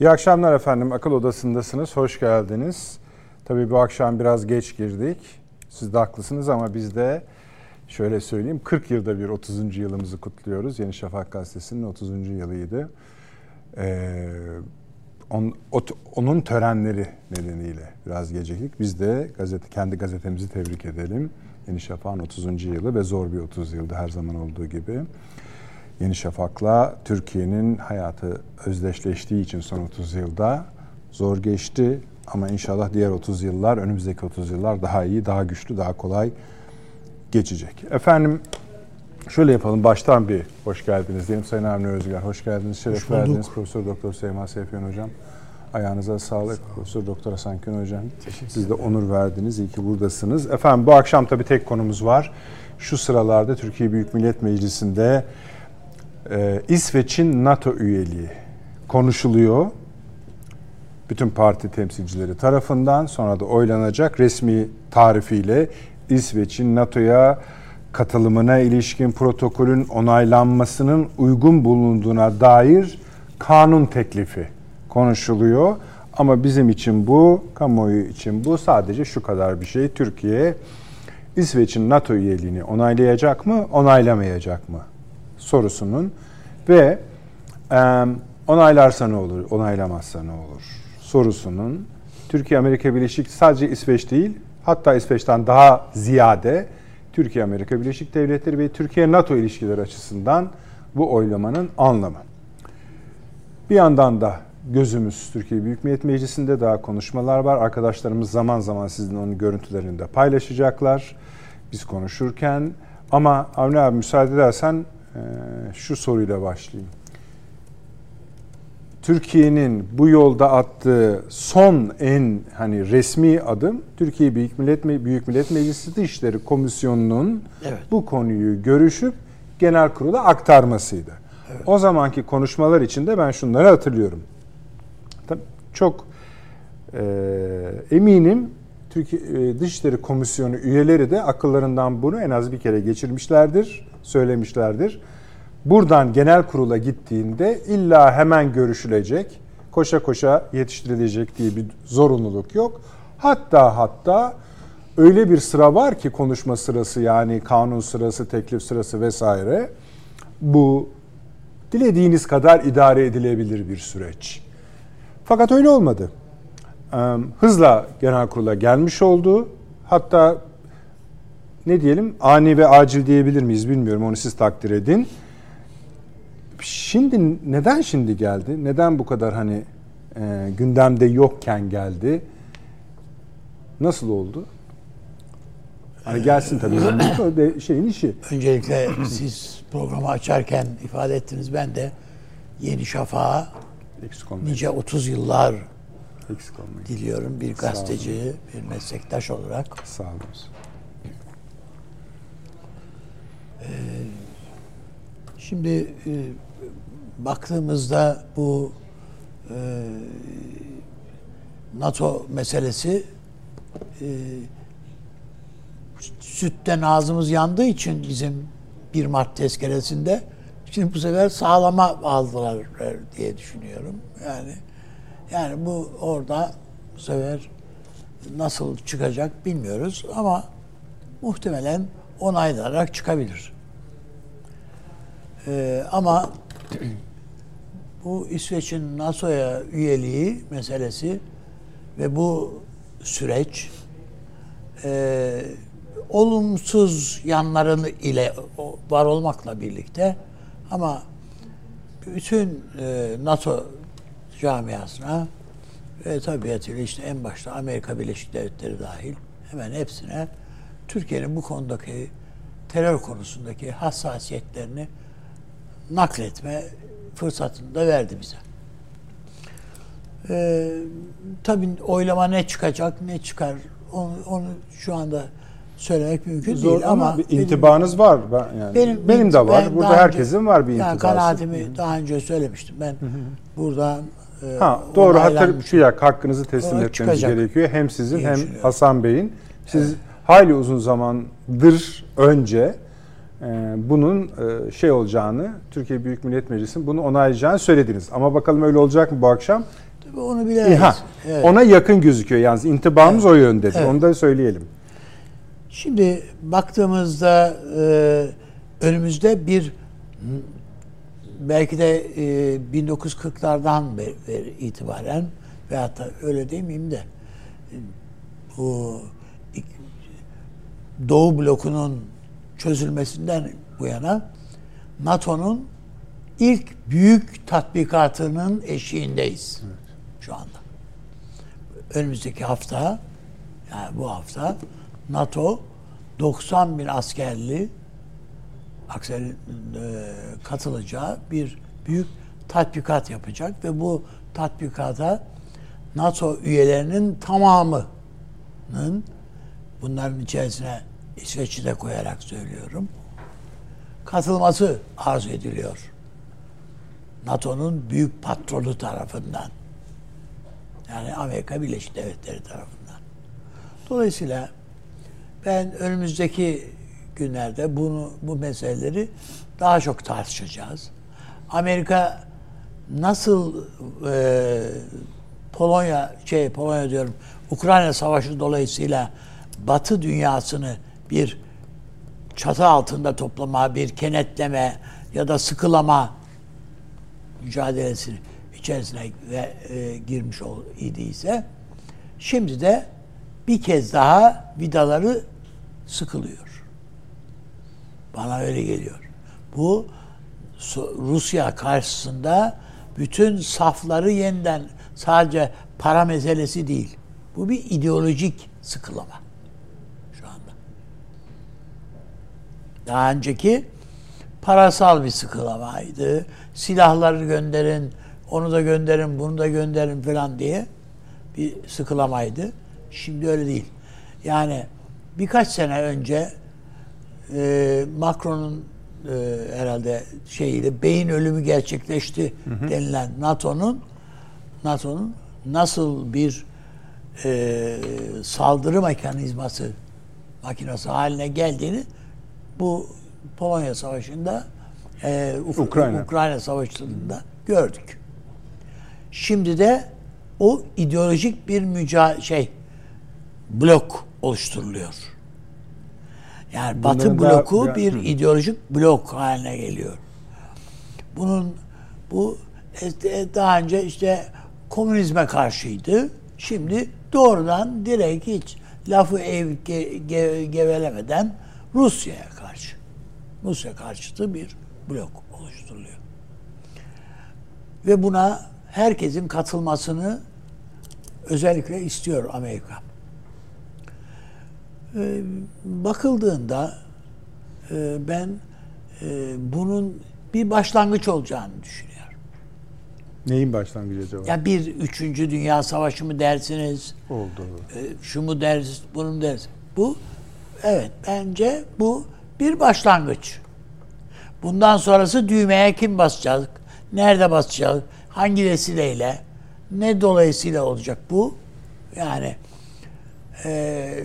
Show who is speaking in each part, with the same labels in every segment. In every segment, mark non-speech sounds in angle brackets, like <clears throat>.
Speaker 1: İyi akşamlar efendim. Akıl Odası'ndasınız. Hoş geldiniz. Tabii bu akşam biraz geç girdik. Siz de haklısınız ama biz de şöyle söyleyeyim 40 yılda bir 30. yılımızı kutluyoruz. Yeni Şafak Gazetesi'nin 30. yılıydı. Ee, on, ot, onun törenleri nedeniyle biraz geciktik. Biz de gazete, kendi gazetemizi tebrik edelim. Yeni Şafak'ın 30. yılı ve zor bir 30 yılda her zaman olduğu gibi. Yeni Şafak'la Türkiye'nin hayatı özdeşleştiği için son 30 yılda zor geçti. Ama inşallah diğer 30 yıllar, önümüzdeki 30 yıllar daha iyi, daha güçlü, daha kolay geçecek. Efendim şöyle yapalım, baştan bir hoş geldiniz diyelim Sayın Avni Özgür. Hoş geldiniz, şeref hoş verdiniz Profesör Doktor Seyma Seyfiyon Hocam. Ayağınıza sağlık Sağ Profesör Doktor Hasan Kün Hocam. Siz de onur verdiniz, iyi ki buradasınız. Efendim bu akşam tabii tek konumuz var. Şu sıralarda Türkiye Büyük Millet Meclisi'nde ee, İsveç'in NATO üyeliği konuşuluyor. Bütün parti temsilcileri tarafından sonra da oylanacak resmi tarifiyle İsveç'in NATO'ya katılımına ilişkin protokolün onaylanmasının uygun bulunduğuna dair kanun teklifi konuşuluyor. Ama bizim için bu, kamuoyu için bu sadece şu kadar bir şey. Türkiye İsveç'in NATO üyeliğini onaylayacak mı, onaylamayacak mı? Sorusunun ve e, onaylarsa ne olur, onaylamazsa ne olur sorusunun Türkiye Amerika Birleşik sadece İsveç değil hatta İsveç'ten daha ziyade Türkiye Amerika Birleşik Devletleri ve Türkiye NATO ilişkileri açısından bu oylamanın anlamı. Bir yandan da gözümüz Türkiye Büyük Millet Meclisi'nde daha konuşmalar var. Arkadaşlarımız zaman zaman sizin onun görüntülerini de paylaşacaklar. Biz konuşurken ama Avni abi müsaade edersen şu soruyla başlayayım. Türkiye'nin bu yolda attığı son en hani resmi adım Türkiye Büyük Millet Büyük Millet Meclisi Dışişleri Komisyonu'nun evet. bu konuyu görüşüp genel kurula aktarmasıydı. Evet. O zamanki konuşmalar içinde ben şunları hatırlıyorum. Tabii çok e, eminim Türkiye Dışişleri Komisyonu üyeleri de akıllarından bunu en az bir kere geçirmişlerdir söylemişlerdir. Buradan genel kurula gittiğinde illa hemen görüşülecek, koşa koşa yetiştirilecek diye bir zorunluluk yok. Hatta hatta öyle bir sıra var ki konuşma sırası yani kanun sırası, teklif sırası vesaire. Bu dilediğiniz kadar idare edilebilir bir süreç. Fakat öyle olmadı. Hızla genel kurula gelmiş oldu. Hatta ne diyelim ani ve acil diyebilir miyiz bilmiyorum onu siz takdir edin. Şimdi neden şimdi geldi? Neden bu kadar hani e, gündemde yokken geldi? Nasıl oldu? Hani gelsin tabii <clears throat> de şeyin işi.
Speaker 2: Öncelikle siz programı açarken ifade ettiniz. Ben de Yeni Şafak'a nice 30 yıllar diliyorum. Bir gazeteci, bir meslektaş olarak.
Speaker 1: Sağ olun.
Speaker 2: Ee, şimdi e, baktığımızda bu e, NATO meselesi e, sütten ağzımız yandığı için bizim 1 Mart tezkeresinde şimdi bu sefer sağlama aldılar diye düşünüyorum. Yani yani bu orada bu sefer nasıl çıkacak bilmiyoruz ama muhtemelen onaylanarak çıkabilir. Ee, ama bu İsveç'in NATO'ya üyeliği meselesi ve bu süreç e, olumsuz yanlarını ile var olmakla birlikte ama bütün e, NATO camiasına ve tabiatıyla işte en başta Amerika Birleşik Devletleri dahil hemen hepsine Türkiye'nin bu konudaki terör konusundaki hassasiyetlerini nakletme fırsatını da verdi bize. Ee, tabii oylama ne çıkacak, ne çıkar onu, onu şu anda söylemek mümkün Zor değil ama, ama
Speaker 1: bir intibanız benim, var. Ben, yani benim, benim de var. burada herkesin önce, var bir intibası. Yani
Speaker 2: kanaatimi Hı. daha önce söylemiştim. Ben buradan
Speaker 1: e, Ha, doğru hatır bir dakika hakkınızı teslim etmemiz çıkacak. gerekiyor. Hem sizin hem Hasan Bey'in. Siz evet. hayli uzun zamandır önce ee, bunun e, şey olacağını, Türkiye Büyük Millet Meclisi'nin bunu onaylayacağını söylediniz. Ama bakalım öyle olacak mı bu akşam?
Speaker 2: Onu bilemeyiz.
Speaker 1: Ha,
Speaker 2: Evet.
Speaker 1: Ona yakın gözüküyor yalnız intibamız o yöndedir.
Speaker 2: Evet.
Speaker 1: Onu da söyleyelim.
Speaker 2: Şimdi baktığımızda e, önümüzde bir belki de e, 1940'lardan be- be- itibaren veyahut da öyle demeyeyim de e, bu Doğu blokunun çözülmesinden bu yana NATO'nun ilk büyük tatbikatının eşiğindeyiz şu anda. Önümüzdeki hafta yani bu hafta NATO 90 bin askerli askerin e, katılacağı bir büyük tatbikat yapacak ve bu tatbikata NATO üyelerinin tamamının bunların içerisine İsveç'i de koyarak söylüyorum katılması arzu ediliyor. NATO'nun büyük patronu tarafından. Yani Amerika Birleşik Devletleri tarafından. Dolayısıyla ben önümüzdeki günlerde bunu bu meseleleri daha çok tartışacağız. Amerika nasıl e, Polonya şey Polonya diyorum Ukrayna Savaşı dolayısıyla Batı dünyasını bir çatı altında toplama, bir kenetleme ya da sıkılama mücadelesi içerisine ve, e, girmiş ol, idiyse şimdi de bir kez daha vidaları sıkılıyor. Bana öyle geliyor. Bu Rusya karşısında bütün safları yeniden sadece para meselesi değil. Bu bir ideolojik sıkılama şu anda. Daha önceki parasal bir sıkılamaydı. Silahları gönderin, onu da gönderin, bunu da gönderin falan diye bir sıkılamaydı. Şimdi öyle değil. Yani birkaç sene önce e, Macron'un e, herhalde şeyiyle beyin ölümü gerçekleşti denilen NATO'nun NATO'nun nasıl bir e, saldırı mekanizması makinesi haline geldiğini bu Polonya Savaşı'nda e, Uk-
Speaker 1: Ukrayna.
Speaker 2: Ukrayna Savaşı'nda gördük. Şimdi de o ideolojik bir müca şey blok oluşturuluyor. Yani Batı
Speaker 1: Bunların daha-
Speaker 2: bloku
Speaker 1: ya-
Speaker 2: bir
Speaker 1: Hı.
Speaker 2: ideolojik blok haline geliyor. Bunun bu e, daha önce işte komünizme karşıydı. Şimdi doğrudan direkt hiç lafı ev ge- ge- gevelemeden Rusya'ya karşı. Rusya karşıtı bir blok oluşturuluyor. Ve buna herkesin katılmasını özellikle istiyor Amerika. Ee, bakıldığında e, ben e, bunun bir başlangıç olacağını düşünüyorum.
Speaker 1: Neyin başlangıcı acaba?
Speaker 2: Ya bir üçüncü dünya savaşı mı dersiniz,
Speaker 1: Oldu.
Speaker 2: e, şu mu deriz, bunu mu deriz. Bu evet bence bu bir başlangıç. Bundan sonrası düğmeye kim basacak, nerede basacak, hangi vesileyle, ne dolayısıyla olacak bu? Yani e,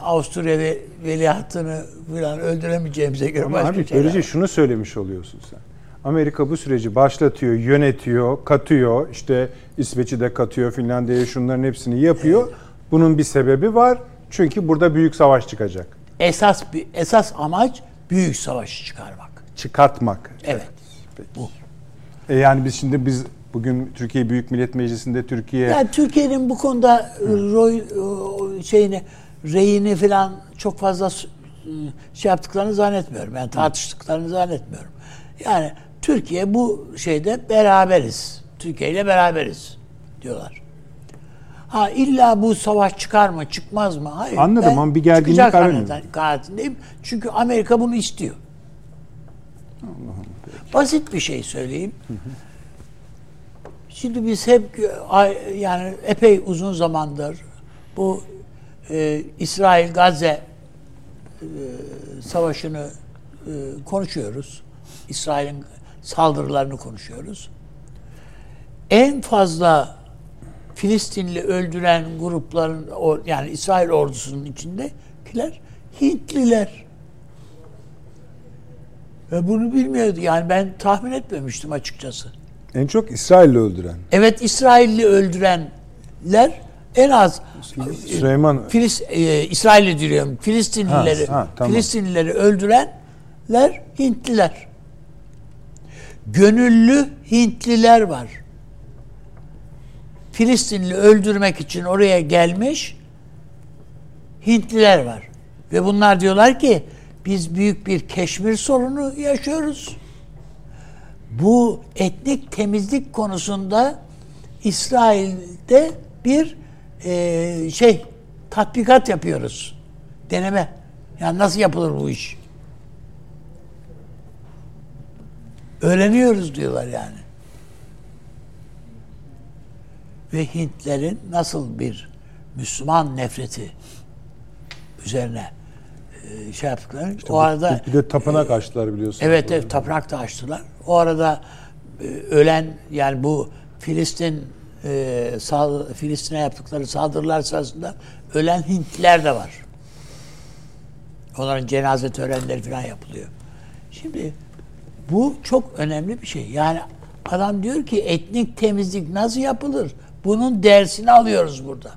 Speaker 2: Avusturya ve veliahtını falan öldüremeyeceğimize göre
Speaker 1: Ama
Speaker 2: başka
Speaker 1: abi
Speaker 2: şeyler
Speaker 1: böylece şunu söylemiş oluyorsun sen. Amerika bu süreci başlatıyor, yönetiyor, katıyor. İşte İsveç'i de katıyor, Finlandiya'yı şunların hepsini yapıyor. Bunun bir sebebi var. Çünkü burada büyük savaş çıkacak.
Speaker 2: Esas bir esas amaç büyük savaşı çıkarmak.
Speaker 1: Çıkartmak.
Speaker 2: Evet.
Speaker 1: Peki.
Speaker 2: Bu.
Speaker 1: E yani biz şimdi biz bugün Türkiye Büyük Millet Meclisi'nde Türkiye
Speaker 2: Yani Türkiye'nin bu konuda roy o şeyini reyini falan çok fazla s- şey yaptıklarını zannetmiyorum. Yani tartıştıklarını zannetmiyorum. Yani Türkiye bu şeyde beraberiz. Türkiye ile beraberiz diyorlar. Ha illa bu savaş çıkar mı çıkmaz mı? Hayır.
Speaker 1: Anladım
Speaker 2: Ben
Speaker 1: ama bir gerginlik
Speaker 2: kanaat- kanaatindeyim. Çünkü Amerika bunu istiyor. Basit bir şey söyleyeyim. Şimdi biz hep yani epey uzun zamandır bu e, İsrail-Gazze e, savaşını e, konuşuyoruz. İsrail'in saldırılarını konuşuyoruz. En fazla Filistinli öldüren grupların yani İsrail ordusunun içindekiler Hintliler. Ve bunu bilmiyordu. Yani ben tahmin etmemiştim açıkçası.
Speaker 1: En çok İsrailli öldüren.
Speaker 2: Evet İsrailli öldürenler en az
Speaker 1: Süleyman
Speaker 2: Filis, e, İsrailli diyorum. Filistinlileri
Speaker 1: Ha, ha, tamam.
Speaker 2: Filistinlileri öldürenler Hintliler. Gönüllü Hintliler var. Filistinli öldürmek için oraya gelmiş Hintliler var. Ve bunlar diyorlar ki biz büyük bir Keşmir sorunu yaşıyoruz. Bu etnik temizlik konusunda İsrail'de bir e, şey tatbikat yapıyoruz. Deneme. Yani nasıl yapılır bu iş? Öğreniyoruz diyorlar yani. Ve Hintlerin nasıl bir Müslüman nefreti üzerine e, şey yaptıklarını o arada
Speaker 1: bir de tapınak açtılar biliyorsunuz.
Speaker 2: Evet, evet tapınak da açtılar. O arada e, ölen yani bu Filistin e, Filistin'e yaptıkları saldırılar sırasında ölen Hintliler de var. Onların cenaze törenleri falan yapılıyor. Şimdi bu çok önemli bir şey. Yani adam diyor ki etnik temizlik nasıl yapılır? Bunun dersini alıyoruz burada.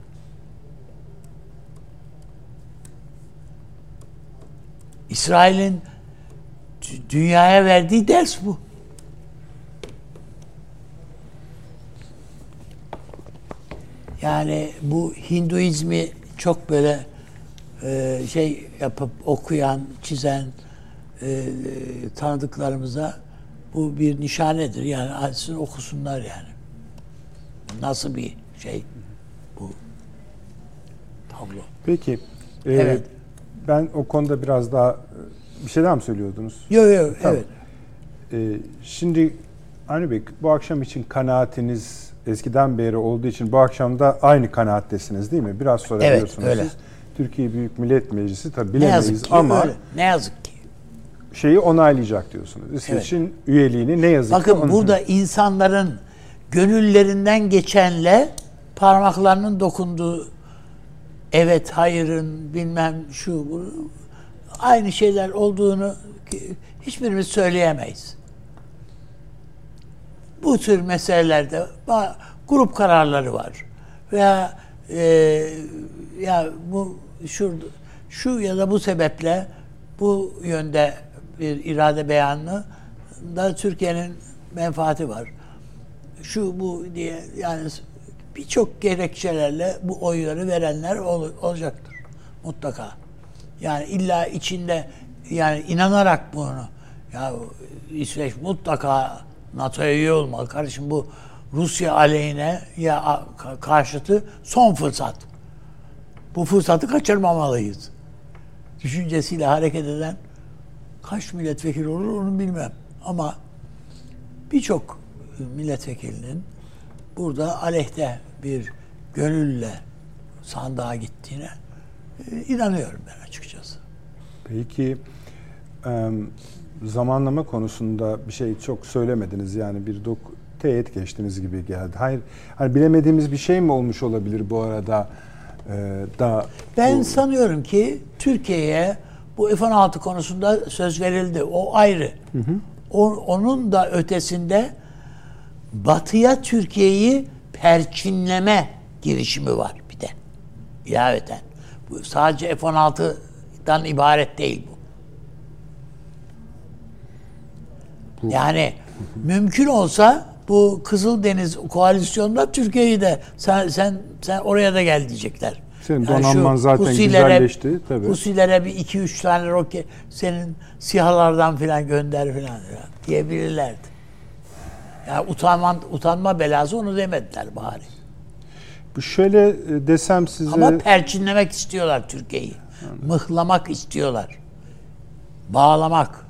Speaker 2: İsrail'in dü- dünyaya verdiği ders bu. Yani bu Hinduizmi çok böyle e, şey yapıp okuyan, çizen e, tanıdıklarımıza bu bir nişanedir. Yani açsın okusunlar yani. Nasıl bir şey bu tablo.
Speaker 1: Peki. e,
Speaker 2: Evet.
Speaker 1: Ben o konuda biraz daha e, bir şey daha mı söylüyordunuz?
Speaker 2: Yok yok
Speaker 1: Tamam.
Speaker 2: evet.
Speaker 1: E, şimdi Avni Bey bu akşam için kanaatiniz eskiden beri olduğu için bu akşam da aynı kanaattesiniz değil mi? Biraz sonra
Speaker 2: Evet,
Speaker 1: biliyorsunuz
Speaker 2: öyle.
Speaker 1: siz Türkiye Büyük Millet Meclisi tabii
Speaker 2: Ne
Speaker 1: bilemeyiz
Speaker 2: yazık ki
Speaker 1: ama
Speaker 2: öyle. Ne yazık ki.
Speaker 1: şeyi onaylayacak diyorsunuz. İsveç'in üyeliğini ne yazık ki
Speaker 2: Bakın burada insanların gönüllerinden geçenle parmaklarının dokunduğu evet hayırın bilmem şu bu aynı şeyler olduğunu hiçbirimiz söyleyemeyiz. Bu tür meselelerde grup kararları var. Veya e, ya bu şu şu ya da bu sebeple bu yönde bir irade beyanı da Türkiye'nin menfaati var. Şu bu diye yani birçok gerekçelerle bu oyları verenler ol- olacaktır mutlaka. Yani illa içinde yani inanarak bunu ya İsveç mutlaka NATO'ya üye olmalı. Kardeşim bu Rusya aleyhine ya karşıtı son fırsat. Bu fırsatı kaçırmamalıyız. Düşüncesiyle hareket eden kaç milletvekili olur onu bilmem. Ama birçok milletvekilinin burada aleyhte bir gönülle sandığa gittiğine e, inanıyorum ben açıkçası.
Speaker 1: Peki zamanlama konusunda bir şey çok söylemediniz yani bir dok teğet geçtiniz gibi geldi. Hayır, hani bilemediğimiz bir şey mi olmuş olabilir bu arada e, da
Speaker 2: Ben
Speaker 1: bu-
Speaker 2: sanıyorum ki Türkiye'ye bu F-16 konusunda söz verildi. O ayrı. O- onun da ötesinde Batı'ya Türkiye'yi perçinleme girişimi var bir de. İlaveten. Bu sadece F-16'dan ibaret değil bu. Yani mümkün olsa bu Kızıldeniz koalisyonunda Türkiye'yi de sen sen sen oraya da gel diyecekler.
Speaker 1: Senin
Speaker 2: Yani
Speaker 1: donanman zaten
Speaker 2: Husilere-
Speaker 1: güzelleşti, tabii.
Speaker 2: Husilere bir iki üç tane roket senin sihalardan filan gönder filan diyebilirlerdi. Yani utanma, utanma belası onu demediler bari.
Speaker 1: bu şöyle e, desem size
Speaker 2: Ama perçinlemek istiyorlar Türkiye'yi. Mıhlamak istiyorlar. Bağlamak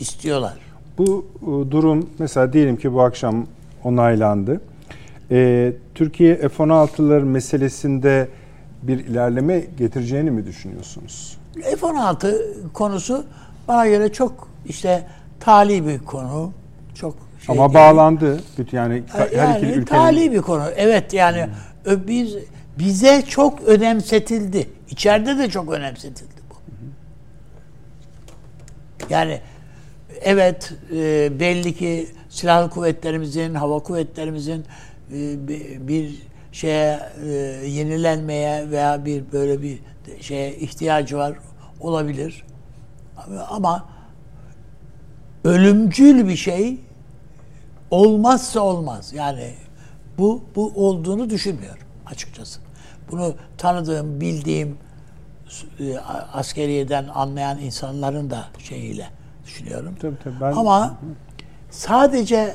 Speaker 2: istiyorlar.
Speaker 1: Bu e, durum mesela diyelim ki bu akşam onaylandı. E, Türkiye F-16'lar meselesinde bir ilerleme getireceğini mi düşünüyorsunuz?
Speaker 2: F-16 konusu bana göre çok işte tali bir konu. Çok şey
Speaker 1: Ama
Speaker 2: değil.
Speaker 1: bağlandı. Bütün yani her iki
Speaker 2: yani
Speaker 1: ülkenin
Speaker 2: tali bir konu. Evet yani ö- biz bize çok önemsetildi. İçeride de çok önemsetildi bu. Yani evet e, belli ki silahlı kuvvetlerimizin, hava kuvvetlerimizin e, bir şeye e, yenilenmeye veya bir böyle bir şeye ihtiyacı var olabilir. Ama ölümcül bir şey olmazsa olmaz. Yani bu bu olduğunu düşünmüyorum açıkçası. Bunu tanıdığım, bildiğim e, askeriyeden anlayan insanların da şeyiyle düşünüyorum. Tabii, tabii, ben... Ama sadece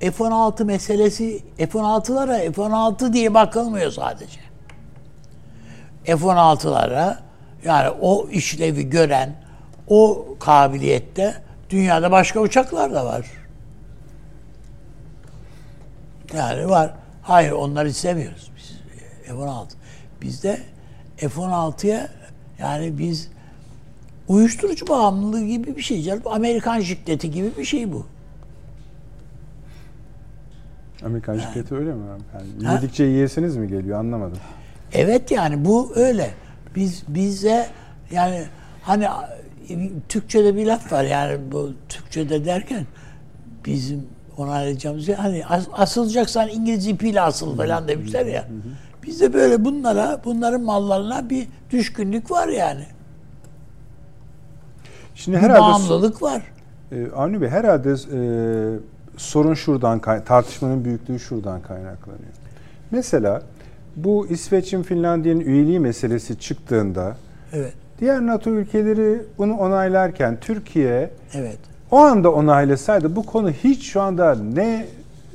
Speaker 2: F-16 meselesi F-16'lara F-16 diye bakılmıyor sadece. F-16'lara yani o işlevi gören o kabiliyette dünyada başka uçaklar da var. Yani var. Hayır onlar istemiyoruz biz. F-16. Bizde F-16'ya yani biz uyuşturucu bağımlılığı gibi bir şey. Amerikan şiddeti gibi bir şey bu.
Speaker 1: Amerikan şiddeti öyle mi? Yani yedikçe yiyesiniz mi geliyor anlamadım.
Speaker 2: Evet yani bu öyle. Biz bize yani hani Türkçe'de bir laf var yani bu Türkçe'de derken bizim onaylayacağımız hani as, asılacaksan İngiliz ipiyle asıl falan demişler ya. Bizde böyle bunlara, bunların mallarına bir düşkünlük var yani. Şimdi bir herhalde bağımlılık var.
Speaker 1: E, Avni Bey herhalde e, sorun şuradan tartışmanın büyüklüğü şuradan kaynaklanıyor. Mesela bu İsveç'in Finlandiya'nın üyeliği meselesi çıktığında evet. diğer NATO ülkeleri bunu onaylarken Türkiye evet. o anda onaylasaydı bu konu hiç şu anda ne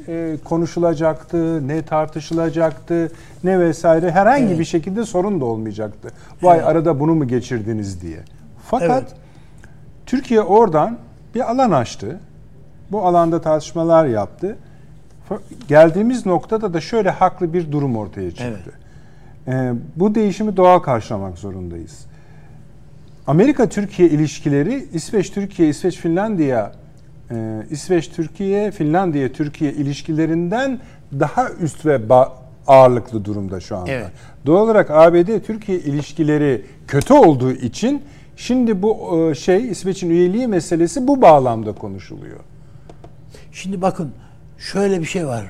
Speaker 1: e, konuşulacaktı, ne tartışılacaktı, ne vesaire herhangi evet. bir şekilde sorun da olmayacaktı. Vay evet. arada bunu mu geçirdiniz diye. Fakat evet. Türkiye oradan bir alan açtı. Bu alanda tartışmalar yaptı. Geldiğimiz noktada da şöyle haklı bir durum ortaya çıktı. Evet. Ee, bu değişimi doğal karşılamak zorundayız. Amerika-Türkiye ilişkileri İsveç-Türkiye, İsveç-Finlandiya, e, İsveç-Türkiye, Finlandiya-Türkiye ilişkilerinden daha üst ve ağırlıklı durumda şu anda. Evet. Doğal olarak ABD-Türkiye ilişkileri kötü olduğu için şimdi bu e, şey İsveç'in üyeliği meselesi bu bağlamda konuşuluyor.
Speaker 2: Şimdi bakın şöyle bir şey var.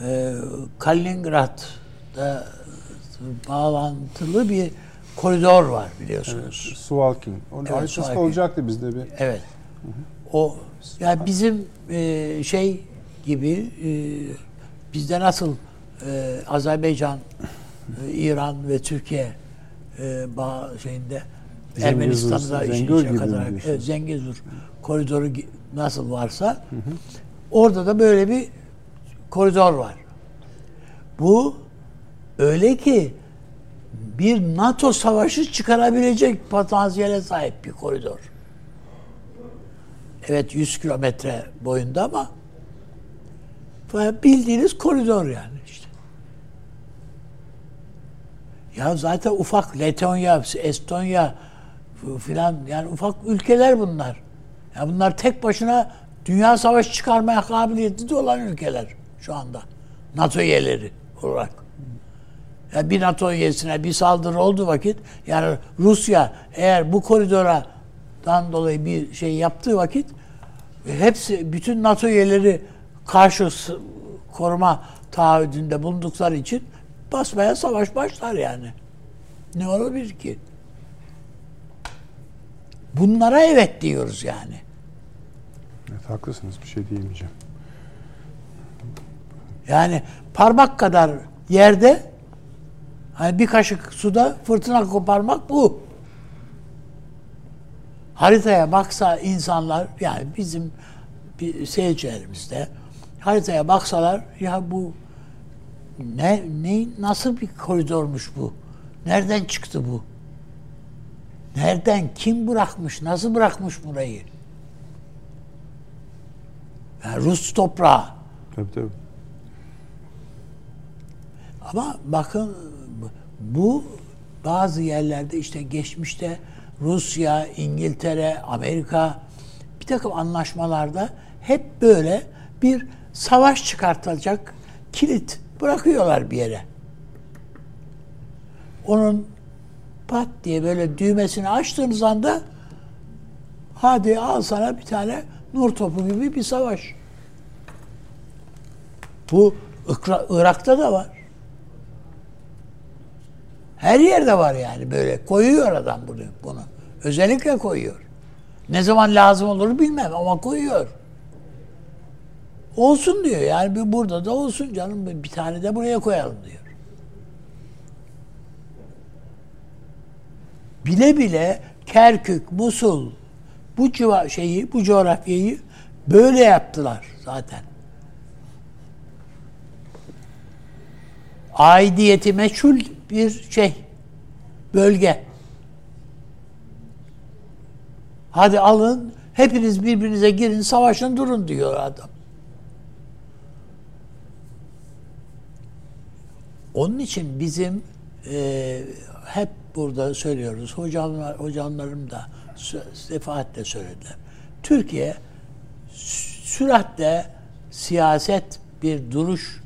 Speaker 2: Ee, Kaliningrad'da bağlantılı bir koridor var biliyorsunuz.
Speaker 1: Evet, Suwalking. Onun evet, olacaktı bizde bir.
Speaker 2: Evet. Hı hı. O yani bizim e, şey gibi e, bizde nasıl e, Azerbaycan, e, İran ve Türkiye e, bağ şeyinde Ermenistan'da işin kadar evet, Zengezur koridoru nasıl varsa hı hı. orada da böyle bir koridor var. Bu öyle ki bir NATO savaşı çıkarabilecek potansiyele sahip bir koridor. Evet 100 kilometre boyunda ama bildiğiniz koridor yani işte. Ya zaten ufak Letonya, Estonya filan yani ufak ülkeler bunlar. Ya bunlar tek başına dünya savaşı çıkarmaya kabiliyetli olan ülkeler şu anda. NATO üyeleri olarak. Yani bir NATO üyesine bir saldırı olduğu vakit yani Rusya eğer bu koridora dan dolayı bir şey yaptığı vakit hepsi bütün NATO üyeleri karşı koruma taahhüdünde bulundukları için basmaya savaş başlar yani. Ne olabilir ki? Bunlara evet diyoruz yani.
Speaker 1: Evet, haklısınız bir şey diyemeyeceğim.
Speaker 2: Yani parmak kadar yerde hani bir kaşık suda fırtına koparmak bu. Haritaya baksa insanlar yani bizim bir seyircilerimizde haritaya baksalar ya bu ne, ne nasıl bir koridormuş bu? Nereden çıktı bu? Nereden? Kim bırakmış? Nasıl bırakmış burayı? Yani Rus toprağı.
Speaker 1: Tabii tabii.
Speaker 2: Ama bakın bu bazı yerlerde işte geçmişte Rusya, İngiltere, Amerika bir takım anlaşmalarda hep böyle bir savaş çıkartacak kilit bırakıyorlar bir yere. Onun pat diye böyle düğmesini açtığınız anda hadi al sana bir tane nur topu gibi bir savaş. Bu Irak'ta da var. Her yerde var yani böyle. Koyuyor adam bunu. bunu. Özellikle koyuyor. Ne zaman lazım olur bilmem ama koyuyor. Olsun diyor yani bir burada da olsun canım bir tane de buraya koyalım diyor. Bile bile Kerkük, Musul bu civa şeyi, bu coğrafyayı böyle yaptılar zaten. Aidiyeti meçhul bir şey, bölge. Hadi alın, hepiniz birbirinize girin, savaşın durun diyor adam. Onun için bizim e, hep burada söylüyoruz. Hocamlar, hocamlarım da defaatle söylediler. Türkiye süratle siyaset bir duruş,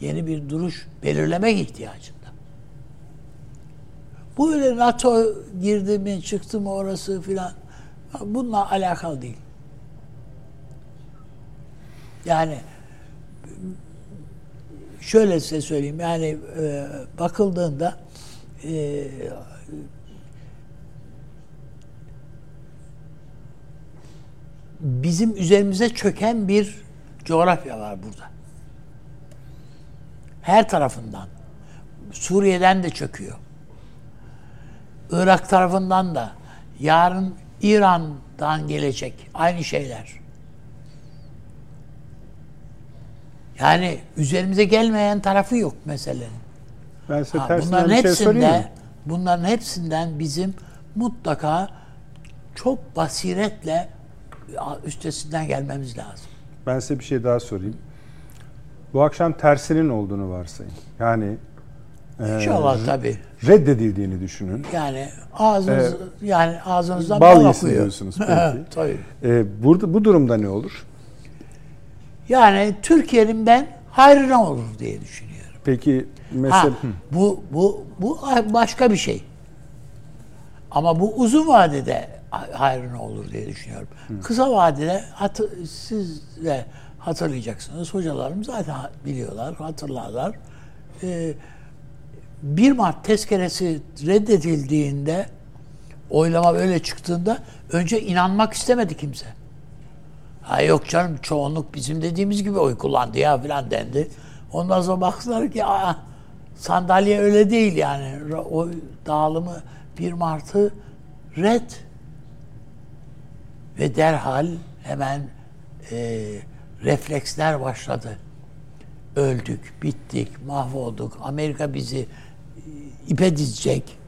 Speaker 2: yeni bir duruş belirlemek ihtiyacında. Bu öyle NATO girdi mi, çıktı mı orası filan bununla alakalı değil. Yani şöyle size söyleyeyim yani e, bakıldığında e, bizim üzerimize çöken bir coğrafya var burada. Her tarafından. Suriye'den de çöküyor. Irak tarafından da. Yarın İran'dan gelecek. Aynı şeyler. Yani üzerimize gelmeyen tarafı yok meselenin.
Speaker 1: Ben size
Speaker 2: ha, bunların
Speaker 1: bir şey
Speaker 2: hepsinde, bunların hepsinden bizim mutlaka çok basiretle üstesinden gelmemiz lazım.
Speaker 1: Ben size bir şey daha sorayım. Bu akşam tersinin olduğunu varsayın. Yani
Speaker 2: İnşallah e, tabii.
Speaker 1: Reddedildiğini düşünün.
Speaker 2: Yani ağzınız ee, yani ağzınızdan
Speaker 1: bal,
Speaker 2: bal
Speaker 1: akıyor. diyorsunuz <laughs> peki.
Speaker 2: tabii.
Speaker 1: Ee, burada bu durumda ne olur?
Speaker 2: Yani Türkiye'nin ben hayrına olur diye düşünüyorum.
Speaker 1: Peki mesela ha,
Speaker 2: bu bu bu başka bir şey. Ama bu uzun vadede hayrına olur diye düşünüyorum. Hı. Kısa vadede hatır, siz de hatırlayacaksınız. Hocalarım zaten biliyorlar, hatırlarlar. Ee, 1 Mart tezkeresi reddedildiğinde oylama öyle çıktığında önce inanmak istemedi kimse. Ha yok canım çoğunluk bizim dediğimiz gibi oy kullandı ya filan dendi. Ondan sonra baktılar ki aa, sandalye öyle değil yani. O dağılımı 1 Mart'ı red ve derhal hemen e, refleksler başladı. Öldük, bittik, mahvolduk. Amerika bizi e, ipe dizecek.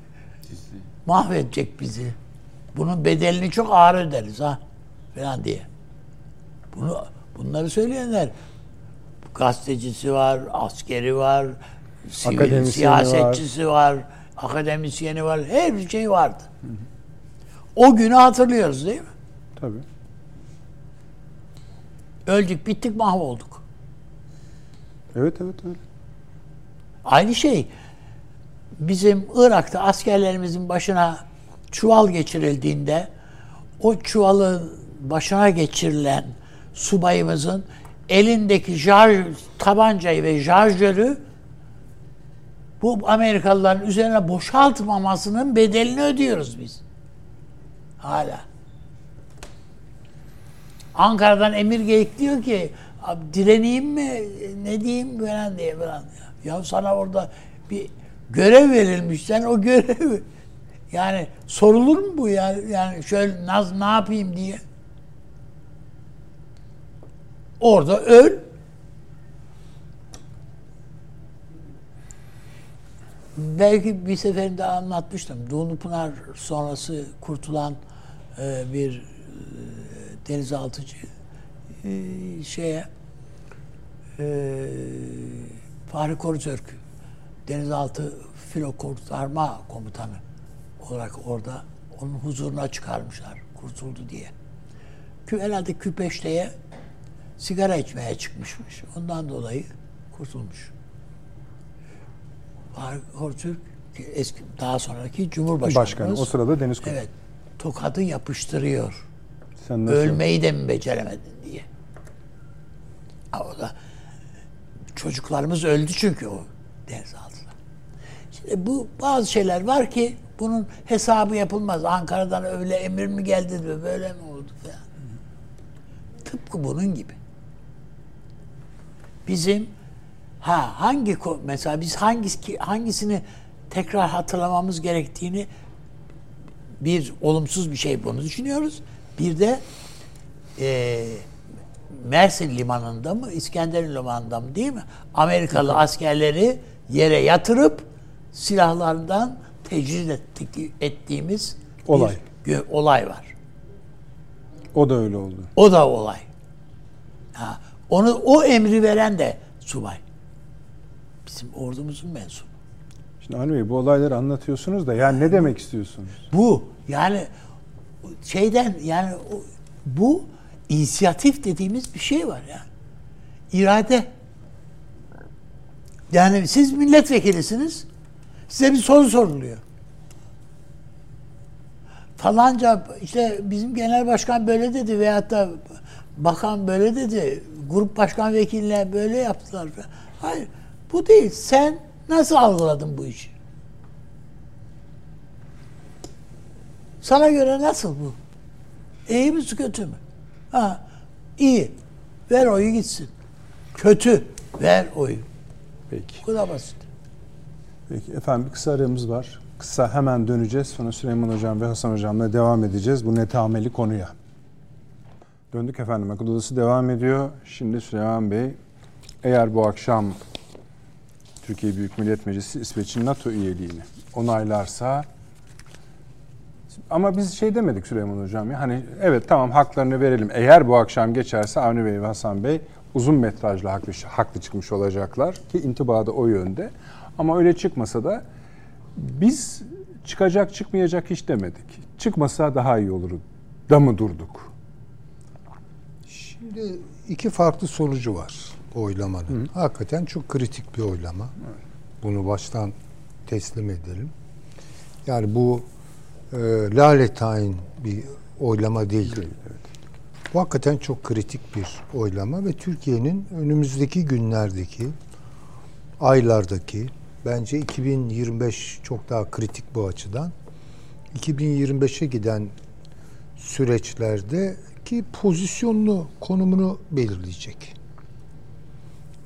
Speaker 2: Mahvedecek bizi. Bunun bedelini çok ağır öderiz ha falan diye. Bunu bunları söyleyenler gazetecisi var, askeri var, sivil siyasetçisi var. var, akademisyeni var, her şey vardı. Hı hı. O günü hatırlıyoruz değil mi?
Speaker 1: Tabii.
Speaker 2: Öldük, bittik, mahvolduk.
Speaker 1: Evet, evet, öyle.
Speaker 2: Aynı şey. Bizim Irak'ta askerlerimizin başına çuval geçirildiğinde o çuvalın başına geçirilen subayımızın elindeki jar, tabancayı ve şarjörü bu Amerikalıların üzerine boşaltmamasının bedelini ödüyoruz biz. Hala. Ankara'dan emir geyik diyor ki direneyim mi ne diyeyim falan diye falan. Ya sana orada bir görev verilmiş sen o görevi <laughs> yani sorulur mu bu yani yani şöyle naz ne yapayım diye. Orada öl. Belki bir seferinde anlatmıştım. Doğulu Pınar sonrası kurtulan e, bir e, denizaltıcı e, şeye e, Fahri Korutürk denizaltı filo kurtarma komutanı olarak orada onun huzuruna çıkarmışlar kurtuldu diye. Herhalde Küpeşte'ye sigara içmeye çıkmışmış. Ondan dolayı kurtulmuş. Hortürk eski daha sonraki Cumhurbaşkanı.
Speaker 1: Başkanı. O sırada Deniz Kuru.
Speaker 2: Evet. Tokadı yapıştırıyor.
Speaker 1: Sen nasıl?
Speaker 2: Ölmeyi de mi beceremedin diye. Ha, o da çocuklarımız öldü çünkü o denizaltıda. Şimdi bu bazı şeyler var ki bunun hesabı yapılmaz. Ankara'dan öyle emir mi geldi de böyle mi oldu falan. Tıpkı bunun gibi. Bizim ha hangi mesela biz hangisi hangisini tekrar hatırlamamız gerektiğini bir olumsuz bir şey bunu düşünüyoruz. Bir de e, Mersin limanında mı İskenderun limanında mı değil mi? Amerikalı askerleri yere yatırıp silahlarından tecrid ettik, ettiğimiz
Speaker 1: Olay.
Speaker 2: bir olay var.
Speaker 1: O da öyle oldu.
Speaker 2: O da olay. Ha, onu o emri veren de subay. Bizim ordumuzun mensubu.
Speaker 1: Şimdi Avni Bey bu olayları anlatıyorsunuz da yani ne demek istiyorsunuz?
Speaker 2: Bu yani şeyden yani bu inisiyatif dediğimiz bir şey var yani. İrade. Yani siz milletvekilisiniz. Size bir soru soruluyor. Falanca işte bizim genel başkan böyle dedi veyahut da bakan böyle dedi. Grup başkan vekiline böyle yaptılar. Hayır. Bu değil. Sen nasıl algıladın bu işi? Sana göre nasıl bu? İyi mi kötü mü? Ha, iyi. Ver oyu gitsin. Kötü. Ver oyu.
Speaker 1: Peki.
Speaker 2: Bu kadar basit.
Speaker 1: Peki efendim bir kısa aramız var. Kısa hemen döneceğiz. Sonra Süleyman Hocam ve Hasan Hocam'la devam edeceğiz bu netameli konuya. Döndük efendim. Akıl Odası devam ediyor. Şimdi Süleyman Bey eğer bu akşam Türkiye Büyük Millet Meclisi İsveç'in NATO üyeliğini onaylarsa ama biz şey demedik Süleyman Hocam ya hani evet tamam haklarını verelim. Eğer bu akşam geçerse Avni Bey ve Hasan Bey uzun metrajlı haklı, haklı çıkmış olacaklar ki intibada o yönde. Ama öyle çıkmasa da biz çıkacak çıkmayacak hiç demedik. Çıkmasa daha iyi olur da mı durduk?
Speaker 3: Şimdi iki farklı sonucu var oylamanın. Hakikaten çok kritik bir oylama. Bunu baştan teslim edelim. Yani bu e, laletain bir oylama değil. Bu hakikaten çok kritik bir oylama ve Türkiye'nin önümüzdeki günlerdeki, aylardaki, bence 2025 çok daha kritik bu açıdan. 2025'e giden süreçlerde ki pozisyonunu, konumunu belirleyecek.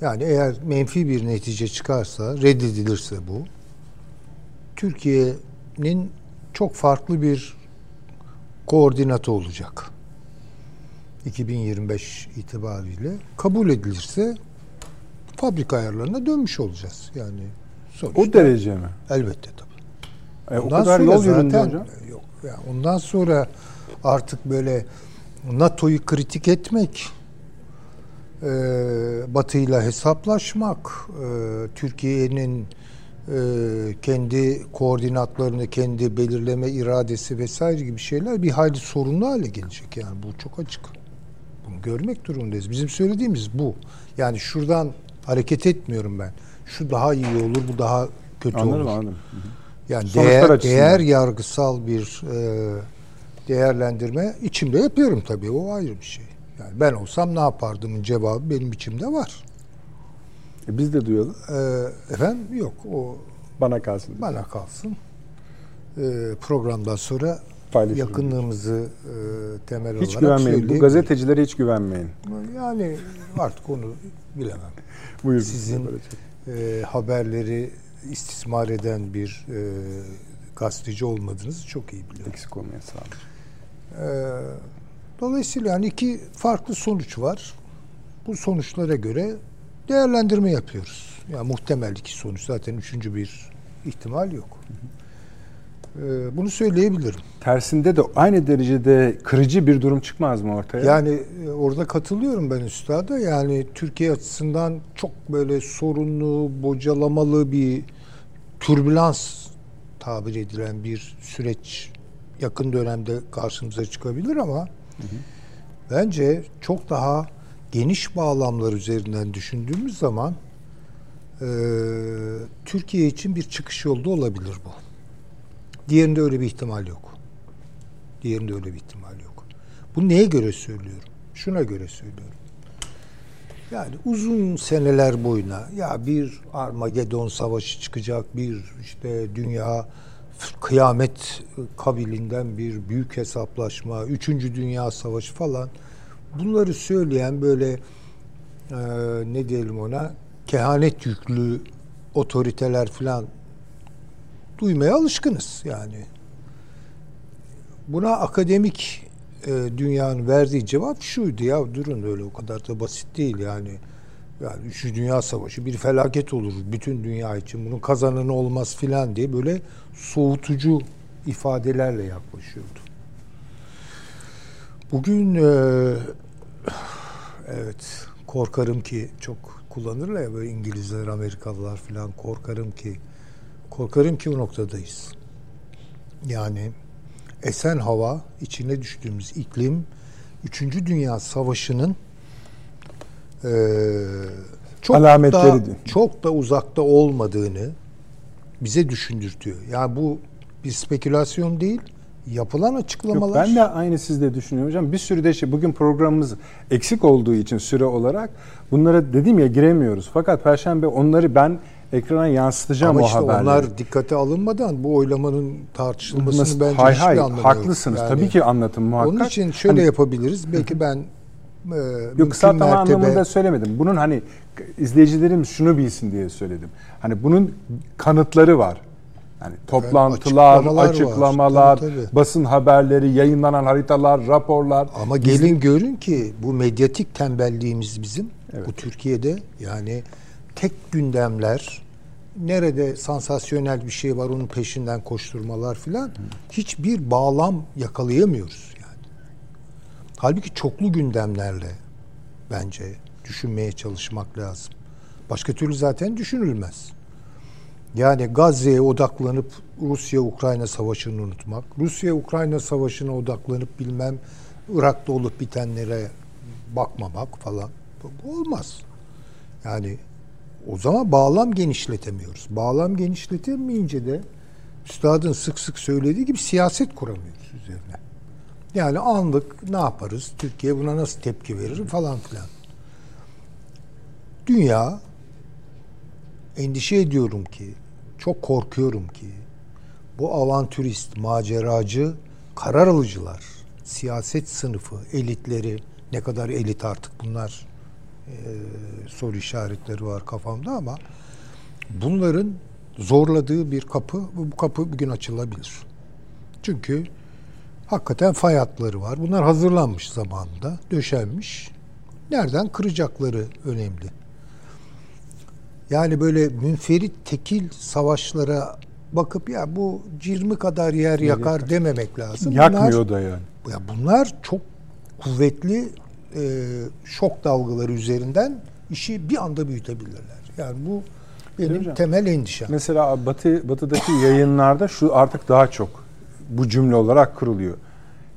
Speaker 3: Yani eğer menfi bir netice çıkarsa, reddedilirse bu, Türkiye'nin çok farklı bir koordinatı olacak. 2025 itibariyle kabul edilirse fabrika ayarlarına dönmüş olacağız. Yani sonuçta
Speaker 1: O derece mi?
Speaker 3: elbette tabii.
Speaker 1: E, o
Speaker 3: Ondan
Speaker 1: kadar
Speaker 3: sonra
Speaker 1: yol yüründü
Speaker 3: zaten-
Speaker 1: hocam.
Speaker 3: Yok. Yani ondan sonra artık böyle NATO'yu kritik etmek, e, Batı'yla hesaplaşmak, e, Türkiye'nin kendi koordinatlarını, kendi belirleme iradesi vesaire gibi şeyler bir hayli sorunlu hale gelecek. Yani bu çok açık. Bunu görmek durumundayız. Bizim söylediğimiz bu. Yani şuradan hareket etmiyorum ben. Şu daha iyi olur, bu daha kötü
Speaker 1: Anladım
Speaker 3: olur.
Speaker 1: anladım.
Speaker 3: Yani
Speaker 1: Sonuçlar
Speaker 3: değer,
Speaker 1: açısından.
Speaker 3: değer yargısal bir e, değerlendirme içimde yapıyorum tabii. O ayrı bir şey. Yani ben olsam ne yapardımın cevabı benim içimde var.
Speaker 1: E, biz de duyalım.
Speaker 3: E, efendim yok o
Speaker 1: Bana kalsın.
Speaker 3: bana kalsın. E, programdan sonra
Speaker 1: Paylaşırım.
Speaker 3: yakınlığımızı e, temel
Speaker 1: Hiç
Speaker 3: olarak
Speaker 1: güvenmeyin. Bu gazetecilere hiç güvenmeyin.
Speaker 3: Yani artık onu bilemem. <laughs>
Speaker 1: Buyurun.
Speaker 3: Sizin e, haberleri istismar eden bir e, gazeteci olmadığınızı çok iyi biliyorum.
Speaker 1: Eksik olmaya sağ olun.
Speaker 3: Ee, Dolayısıyla yani iki farklı sonuç var. Bu sonuçlara göre değerlendirme yapıyoruz. Yani muhtemel iki sonuç. Zaten üçüncü bir ihtimal yok. Ee, bunu söyleyebilirim.
Speaker 1: Tersinde de aynı derecede kırıcı bir durum çıkmaz mı ortaya?
Speaker 3: Yani e, orada katılıyorum ben üstada. Yani Türkiye açısından çok böyle sorunlu, bocalamalı bir türbülans tabir edilen bir süreç yakın dönemde karşımıza çıkabilir ama bence çok daha geniş bağlamlar üzerinden düşündüğümüz zaman e, Türkiye için bir çıkış yolu olabilir bu. Diğerinde öyle bir ihtimal yok. Diğerinde öyle bir ihtimal yok. Bu neye göre söylüyorum? Şuna göre söylüyorum. Yani uzun seneler boyuna ya bir Armagedon savaşı çıkacak, bir işte dünya kıyamet kabilinden bir büyük hesaplaşma, üçüncü dünya savaşı falan bunları söyleyen böyle e, ne diyelim ona kehanet yüklü otoriteler falan duymaya alışkınız yani. Buna akademik e, dünyanın verdiği cevap şuydu ya durun öyle o kadar da basit değil yani. Yani Üçüncü Dünya Savaşı bir felaket olur bütün dünya için. Bunun kazananı olmaz filan diye böyle soğutucu ifadelerle yaklaşıyordu. Bugün e, <sighs> evet korkarım ki çok kullanırlar ya böyle İngilizler, Amerikalılar filan korkarım ki korkarım ki o noktadayız. Yani esen hava, içine düştüğümüz iklim, Üçüncü Dünya Savaşı'nın e, çok
Speaker 1: Alametleri
Speaker 3: da, çok da uzakta olmadığını bize düşündürtüyor. Yani bu bir spekülasyon değil, yapılan
Speaker 1: Yok,
Speaker 3: açıklamalar.
Speaker 1: ben de aynı sizde düşünüyorum hocam. Bir sürü de şey bugün programımız eksik olduğu için süre olarak bunlara dedim ya giremiyoruz. Fakat perşembe onları ben ekrana yansıtacağım
Speaker 3: Ama
Speaker 1: o
Speaker 3: işte
Speaker 1: haberleri.
Speaker 3: onlar dikkate alınmadan bu oylamanın tartışılmasını
Speaker 1: Nasıl-
Speaker 3: bence
Speaker 1: hay
Speaker 3: hiçbir
Speaker 1: hay
Speaker 3: anlamı yok.
Speaker 1: haklısınız.
Speaker 3: Yani
Speaker 1: Tabii ki anlatın muhakkak.
Speaker 3: Onun için şöyle
Speaker 1: Hani-
Speaker 3: yapabiliriz. Belki ben e,
Speaker 1: Yok kısaltma
Speaker 3: mertebe-
Speaker 1: anlamında söylemedim. Bunun hani izleyicilerimiz şunu bilsin diye söyledim. Hani bunun kanıtları var. Yani toplantılar,
Speaker 3: açıklamalar var.
Speaker 1: açıklamalar,
Speaker 3: Tabii, tabii.
Speaker 1: basın haberleri, yayınlanan haritalar, raporlar.
Speaker 3: Ama gelin görün ki bu medyatik tembelliğimiz bizim
Speaker 1: Evet.
Speaker 3: bu Türkiye'de yani tek gündemler nerede sansasyonel bir şey var onun peşinden koşturmalar filan hiçbir bağlam yakalayamıyoruz yani. Halbuki çoklu gündemlerle bence düşünmeye çalışmak lazım. Başka türlü zaten düşünülmez. Yani Gazze'ye odaklanıp Rusya-Ukrayna savaşını unutmak, Rusya-Ukrayna savaşına odaklanıp bilmem Irak'ta olup bitenlere bakmamak falan bu, olmaz. Yani o zaman bağlam genişletemiyoruz. Bağlam genişletemeyince de üstadın sık sık söylediği gibi siyaset kuramıyoruz üzerine. Yani anlık ne yaparız? Türkiye buna nasıl tepki verir falan filan. Dünya endişe ediyorum ki, çok korkuyorum ki bu avantürist, maceracı, karar alıcılar, siyaset sınıfı, elitleri, ne kadar elit artık bunlar e, soru işaretleri var kafamda ama bunların zorladığı bir kapı, bu kapı bugün açılabilir. Çünkü hakikaten fay hatları var. Bunlar hazırlanmış zamanında, döşenmiş. Nereden kıracakları önemli. Yani böyle münferit tekil savaşlara bakıp ya bu cirmi kadar yer yakar dememek lazım.
Speaker 1: Yakmıyor
Speaker 3: Bunlar,
Speaker 1: da yani.
Speaker 3: ya bunlar çok kuvvetli e, şok dalgaları üzerinden işi bir anda büyütebilirler. Yani bu benim
Speaker 1: Hocam,
Speaker 3: temel endişem.
Speaker 1: Mesela Batı Batı'daki yayınlarda şu artık daha çok bu cümle olarak kuruluyor.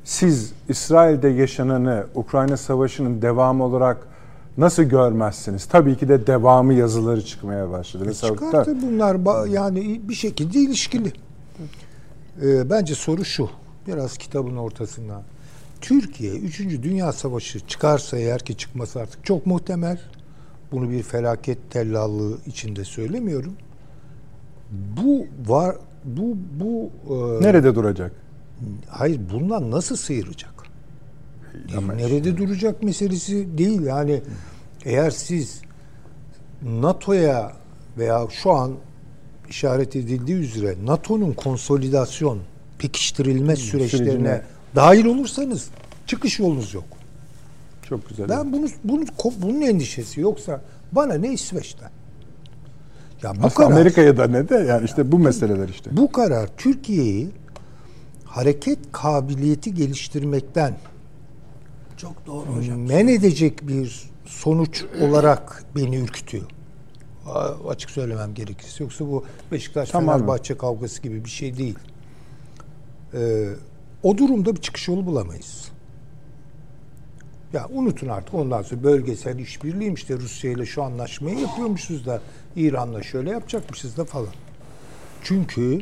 Speaker 1: Siz İsrail'de yaşananı Ukrayna Savaşı'nın devamı olarak nasıl görmezsiniz? Tabii ki de devamı yazıları çıkmaya başladı. Mesela-
Speaker 3: Çıkar tabii bunlar yani bir şekilde ilişkili. Ee, bence soru şu. Biraz kitabın ortasında. Türkiye 3. Dünya Savaşı çıkarsa eğer ki çıkması artık çok muhtemel. Bunu bir felaket tellallığı içinde söylemiyorum. Bu var bu bu e,
Speaker 1: Nerede duracak?
Speaker 3: hayır bundan nasıl sıyıracak?
Speaker 1: Ama
Speaker 3: Nerede duracak meselesi değil. Yani eğer siz NATO'ya veya şu an işaret edildiği üzere NATO'nun konsolidasyon, pekiştirilme süreçlerine
Speaker 1: sürecine-
Speaker 3: dahil olursanız çıkış yolunuz yok.
Speaker 1: Çok güzel.
Speaker 3: Ben bunu, bunu bunun endişesi yoksa bana ne İsveç'ten? Ya bu
Speaker 1: Aslında
Speaker 3: karar,
Speaker 1: Amerika'ya da ne de yani işte bu meseleler işte.
Speaker 3: bu karar Türkiye'yi hareket kabiliyeti geliştirmekten
Speaker 2: Çok doğru hocam.
Speaker 3: men edecek bir sonuç olarak beni ürkütüyor. A- Açık söylemem gerekirse. Yoksa bu Beşiktaş
Speaker 1: Tamam.
Speaker 3: Fenerbahçe kavgası gibi bir şey değil. Ee, o durumda bir çıkış yolu bulamayız. Ya unutun artık ondan sonra bölgesel işbirliği işte Rusya ile şu anlaşmayı yapıyormuşuz da İran'la şöyle yapacakmışız da falan. Çünkü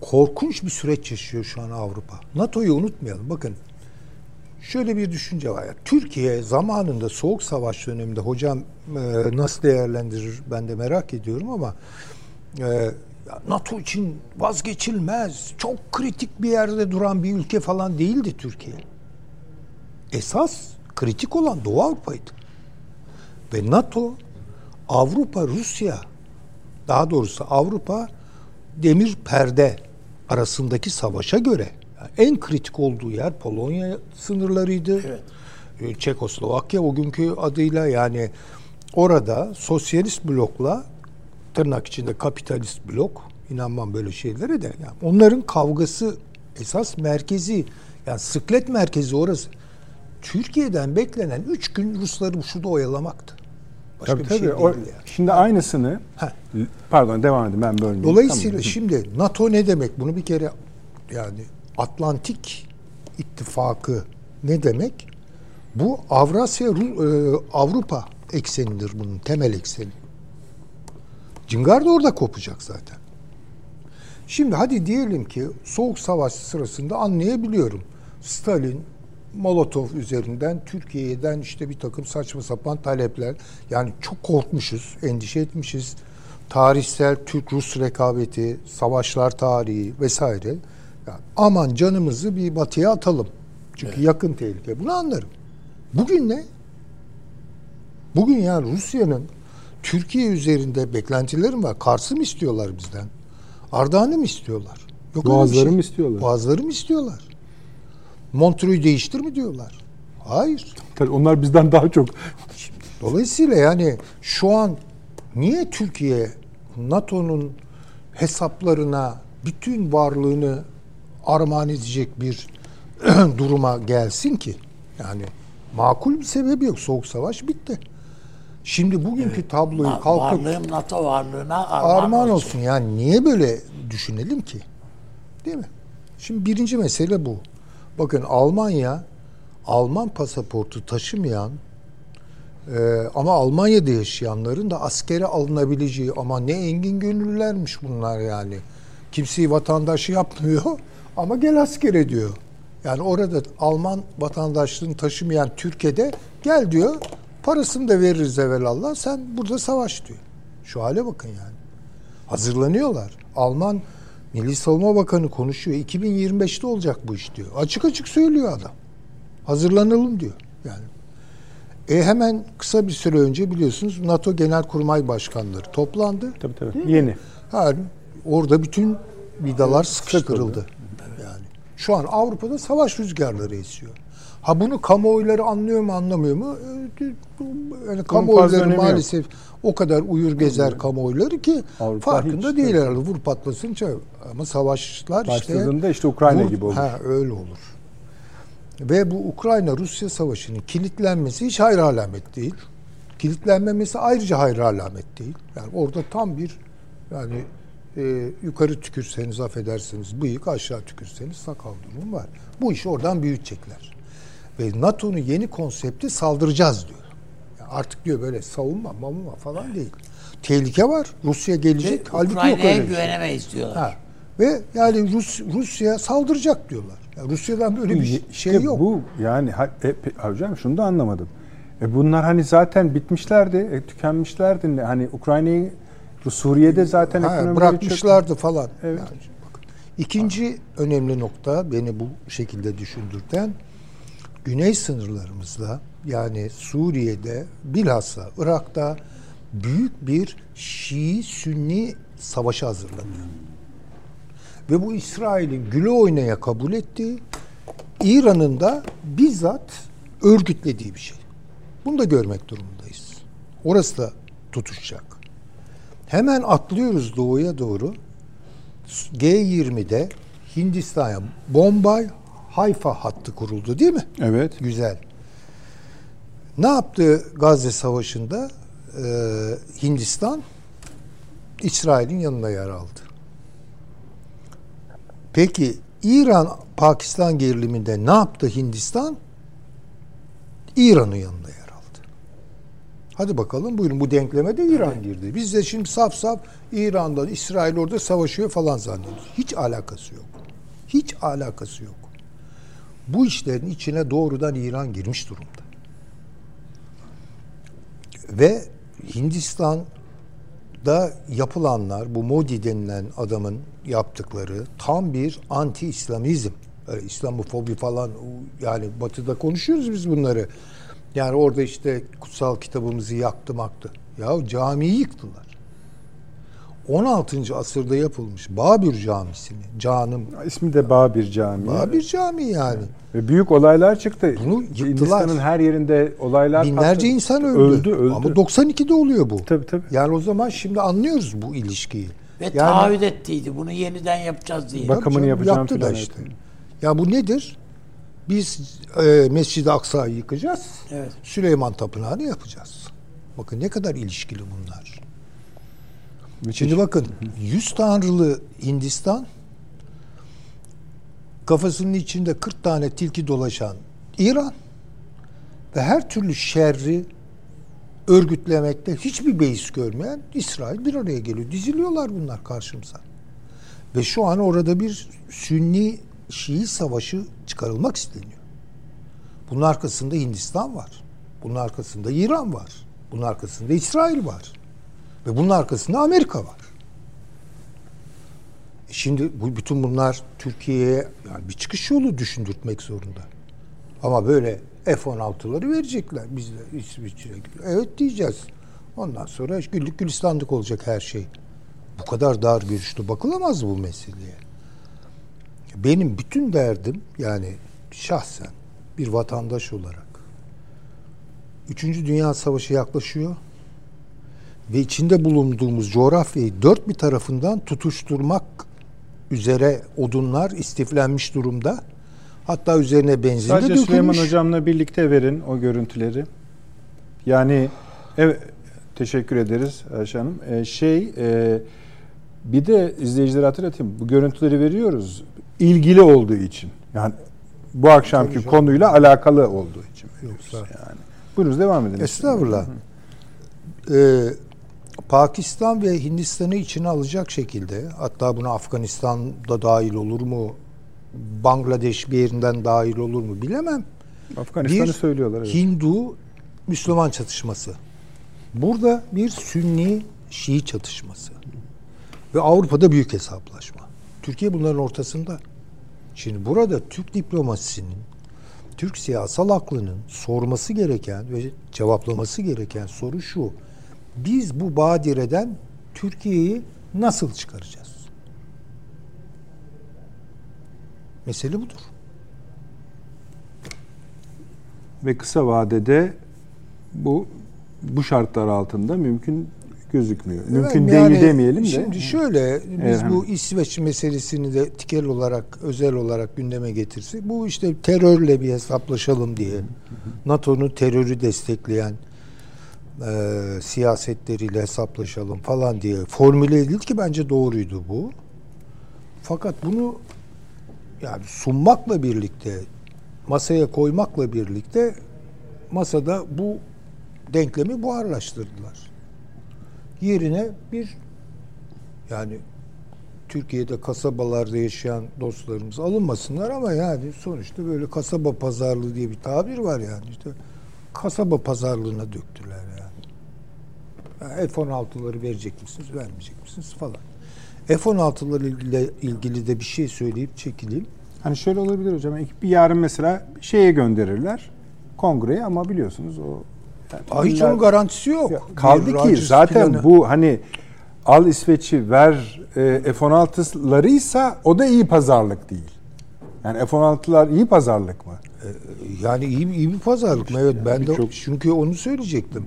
Speaker 3: korkunç bir süreç yaşıyor şu an Avrupa. NATO'yu unutmayalım. Bakın şöyle bir düşünce var. ya, Türkiye zamanında Soğuk Savaş döneminde hocam e, nasıl değerlendirir ben de merak ediyorum ama e, NATO için vazgeçilmez, çok kritik bir yerde duran bir ülke falan değildi Türkiye. Esas kritik olan Doğu Avrupa'ydı. Ve NATO, Avrupa, Rusya, daha doğrusu Avrupa demir perde arasındaki savaşa göre en kritik olduğu yer Polonya sınırlarıydı.
Speaker 2: Evet.
Speaker 3: Ee, Çekoslovakya o günkü adıyla yani orada sosyalist blokla tırnak içinde kapitalist blok inanmam böyle şeylere de yani onların kavgası esas merkezi yani sıklet merkezi orası. Türkiye'den beklenen üç gün Rusları şurada oyalamaktı. Başka
Speaker 1: Tabii
Speaker 3: bir
Speaker 1: tabii.
Speaker 3: şey
Speaker 1: O-
Speaker 3: değildi yani.
Speaker 1: Şimdi aynısını
Speaker 3: Heh.
Speaker 1: pardon devam edin ben bölmeyeyim.
Speaker 3: Dolayısıyla
Speaker 1: Tamam.
Speaker 3: şimdi NATO ne demek? Bunu bir kere yani Atlantik İttifakı ne demek? Bu Avrasya e, Avrupa eksenidir bunun temel ekseni. Cingar da orada kopacak zaten. Şimdi hadi diyelim ki Soğuk Savaş sırasında anlayabiliyorum. Stalin Molotov üzerinden Türkiye'den işte bir takım saçma sapan talepler. Yani çok korkmuşuz, endişe etmişiz. Tarihsel Türk-Rus rekabeti, savaşlar tarihi vesaire. Yani aman canımızı bir batıya atalım. Çünkü yakın tehlike. Bunu anlarım. Bugün ne? Bugün yani Rusya'nın Türkiye üzerinde beklentilerim var. Kars'ı mı istiyorlar bizden? Ardahan'ı mı istiyorlar? Yok
Speaker 1: Boğazları mı istiyorlar?
Speaker 3: Boğazları mı istiyorlar? Montreux'u değiştir mi diyorlar? Hayır.
Speaker 1: Tabii onlar bizden daha çok
Speaker 3: Dolayısıyla yani şu an niye Türkiye NATO'nun hesaplarına bütün varlığını armağan edecek bir <clears throat> duruma gelsin ki? Yani makul bir sebebi yok. Soğuk savaş bitti. Şimdi bugünkü tabloyu
Speaker 2: Ma-
Speaker 3: kalkıp
Speaker 2: Varlığım NATO varlığına armağan,
Speaker 3: armağan
Speaker 2: olsun.
Speaker 3: olsun. Yani niye böyle düşünelim ki? Değil mi? Şimdi birinci mesele bu. Bakın Almanya Alman pasaportu taşımayan e, ama Almanya'da yaşayanların da askere alınabileceği ama ne engin gönüllülermiş bunlar yani. Kimseyi vatandaşı yapmıyor ama gel askere diyor. Yani orada Alman vatandaşlığını taşımayan Türkiye'de gel diyor parasını da veririz evvelallah sen burada savaş diyor. Şu hale bakın yani. Hazırlanıyorlar. Alman Milli Savunma Bakanı konuşuyor. 2025'te olacak bu iş diyor. Açık açık söylüyor adam. Hazırlanalım diyor. Yani e hemen kısa bir süre önce biliyorsunuz NATO Genelkurmay Başkanları toplandı.
Speaker 1: tabii tabii. Yeni.
Speaker 3: Yani orada bütün vidalar sıkıştırıldı. Şu an Avrupa'da savaş rüzgarları esiyor. Ha bunu kamuoyları anlıyor mu anlamıyor mu? Ee, Yani kamuoyları
Speaker 1: önemi yok.
Speaker 3: maalesef o kadar uyur gezer kamuoyları ki
Speaker 1: Avrupa
Speaker 3: farkında değil herhalde. Vur patlasın çay. Ama savaşlar işte
Speaker 1: Başladığında işte Ukrayna
Speaker 3: vur-
Speaker 1: gibi olur.
Speaker 3: Ha öyle olur. Ve bu Ukrayna-Rusya savaşının kilitlenmesi hiç hayır alamet değil. Kilitlenmemesi ayrıca hayır alamet değil. Yani orada tam bir yani e, yukarı tükürseniz affedersiniz bıyık aşağı tükürseniz sakal durumu var. Bu işi oradan büyütecekler. Ve NATO'nun yeni konsepti saldıracağız diyor. Yani artık diyor böyle savunma, mamuma falan değil. Tehlike var. Rusya gelecek. Halbuki yok öyle bir şey.
Speaker 2: güvenemeyiz diyorlar.
Speaker 3: Ha. Ve yani Rus Rusya saldıracak diyorlar. Yani Rusya'dan böyle bir
Speaker 1: İşte
Speaker 3: şey yok.
Speaker 1: Bu yani e, pe- hocam şunu da anlamadım. E bunlar hani zaten bitmişlerdi, e, tükenmişlerdi. Hani Ukrayna'yı Suriye'de zaten
Speaker 3: Ha, bırakmışlardı falan.
Speaker 1: Evet.
Speaker 3: Yani bakın. İkinci önemli nokta beni bu şekilde düşündürten güney sınırlarımızda yani Suriye'de bilhassa Irak'ta büyük bir Şii-Sünni savaşı hazırlanıyor. Ve bu İsrail'in güle oynaya kabul ettiği, İran'ın da bizzat örgütlediği bir şey. Bunu da görmek durumundayız. Orası da tutuşacak. Hemen atlıyoruz doğuya doğru. G20'de Hindistan'a Bombay Hayfa hattı kuruldu değil mi?
Speaker 1: Evet.
Speaker 3: Güzel. Ne yaptı Gazze Savaşı'nda? Ee, Hindistan İsrail'in yanına yer aldı. Peki İran-Pakistan geriliminde ne yaptı Hindistan? İran'ın aldı. Hadi bakalım buyurun bu denkleme de İran girdi. Biz de şimdi saf saf İran'dan İsrail orada savaşıyor falan zannediyoruz. Hiç alakası yok. Hiç alakası yok. bu işlerin içine doğrudan İran girmiş durumda. Ve Hindistan'da yapılanlar, bu Modi denilen adamın yaptıkları tam bir anti-İslamizm. Öyle İslamofobi falan yani batıda konuşuyoruz biz bunları. Yani orada işte kutsal kitabımızı yaktı maktı. Ya camiyi yıktılar. 16. asırda yapılmış Babür Camisi'ni canım
Speaker 1: İsmi de Babir Camii.
Speaker 3: Babür Camii yani.
Speaker 1: Ve büyük olaylar çıktı.
Speaker 3: Bunu yıktılar.
Speaker 1: Hindistan'ın her yerinde olaylar
Speaker 3: Binlerce
Speaker 1: patladı.
Speaker 3: insan öldü.
Speaker 1: Öldü, öldü.
Speaker 3: Ama 92'de oluyor bu.
Speaker 1: Tabii tabii.
Speaker 3: Yani o zaman şimdi anlıyoruz bu ilişkiyi.
Speaker 2: Ve
Speaker 3: yani,
Speaker 2: taahhüt ettiydi bunu yeniden yapacağız diye.
Speaker 1: Bak- bakımını
Speaker 3: Tabii
Speaker 1: yapacağım
Speaker 3: yaptı da
Speaker 1: filan
Speaker 3: işte. Ya bu nedir? Biz e, Mescid-i Aksa'yı yıkacağız.
Speaker 2: Evet.
Speaker 3: Süleyman Tapınağı'nı yapacağız. Bakın ne kadar ilişkili bunlar.
Speaker 1: Müthiş.
Speaker 3: Şimdi bakın 100 tanrılı Hindistan kafasının içinde 40 tane tilki dolaşan İran ve her türlü şerri örgütlemekte hiçbir beis görmeyen İsrail bir araya geliyor. Diziliyorlar bunlar karşımıza. Ve şu an orada bir Sünni Şii savaşı çıkarılmak isteniyor. Bunun arkasında Hindistan var. Bunun arkasında İran var. Bunun arkasında İsrail var. Ve bunun arkasında Amerika var. E Şimdi bu bütün bunlar Türkiye'ye yani bir çıkış yolu düşündürtmek zorunda. Ama böyle F-16'ları verecekler. Biz de İsviçre'ye evet diyeceğiz. Ondan sonra güllük gülistanlık olacak her şey. Bu kadar dar görüşlü bakılamaz bu meseleye. Benim bütün derdim yani şahsen bir vatandaş olarak Üçüncü Dünya Savaşı yaklaşıyor ve içinde bulunduğumuz coğrafyayı dört bir tarafından tutuşturmak üzere odunlar istiflenmiş durumda. Hatta üzerine benzin de
Speaker 1: Sadece
Speaker 3: dökülmüş.
Speaker 1: Süleyman Hocam'la birlikte verin o görüntüleri. Yani evet teşekkür ederiz Ayşe Hanım. Ee, şey e, bir de izleyicilere hatırlatayım. Bu görüntüleri veriyoruz ilgili olduğu için. Yani bu akşamki
Speaker 3: Tabii canım.
Speaker 1: konuyla alakalı olduğu için
Speaker 3: Yoksa-
Speaker 1: yani. Buyurunuz devam edin.
Speaker 3: Estağfurullah. Ee, Pakistan ve Hindistan'ı içine alacak şekilde hatta buna Afganistan'da dahil olur mu? Bangladeş bir yerinden dahil olur mu bilemem.
Speaker 1: Afganistan'ı
Speaker 3: bir
Speaker 1: söylüyorlar. Evet.
Speaker 3: Hindu Müslüman çatışması. Burada bir Sünni Şii çatışması. Ve Avrupa'da büyük hesaplaşma. Türkiye bunların ortasında. Şimdi burada Türk diplomasisinin, Türk siyasal aklının sorması gereken ve cevaplaması gereken soru şu. Biz bu badireden Türkiye'yi nasıl çıkaracağız? Mesele budur.
Speaker 1: Ve kısa vadede bu bu şartlar altında mümkün gözükmüyor. Mümkün
Speaker 3: Evet,
Speaker 1: değil
Speaker 3: yani
Speaker 1: demeyelim de.
Speaker 3: Şimdi şöyle biz
Speaker 1: Evet,
Speaker 3: bu İsveç meselesini de tikel olarak özel olarak gündeme getirsek bu işte terörle bir hesaplaşalım diye NATO'nun terörü destekleyen e, siyasetleriyle hesaplaşalım falan diye formüle edildi ki bence doğruydu bu. Fakat bunu yani sunmakla birlikte masaya koymakla birlikte masada bu denklemi buharlaştırdılar yerine bir yani Türkiye'de kasabalarda yaşayan dostlarımız alınmasınlar ama yani sonuçta böyle kasaba pazarlığı diye bir tabir var yani işte kasaba pazarlığına döktüler yani. yani F-16'ları verecek misiniz, vermeyecek misiniz falan. F-16'ları ile ilgili de bir şey söyleyip çekileyim.
Speaker 1: Hani şöyle olabilir hocam. Bir yarın mesela şeye gönderirler kongreye ama biliyorsunuz o
Speaker 3: Aa, hiç onun garantisi yok.
Speaker 1: Kaldı
Speaker 3: Bir
Speaker 1: ki zaten
Speaker 3: planı-
Speaker 1: bu hani al İsveç'i ver e, F-16'larıysa o da iyi pazarlık değil. Yani F-16'lar iyi pazarlık mı?
Speaker 3: Yani iyi, iyi bir pazarlık mı? Evet ben de
Speaker 1: birçok-
Speaker 3: çünkü onu söyleyecektim.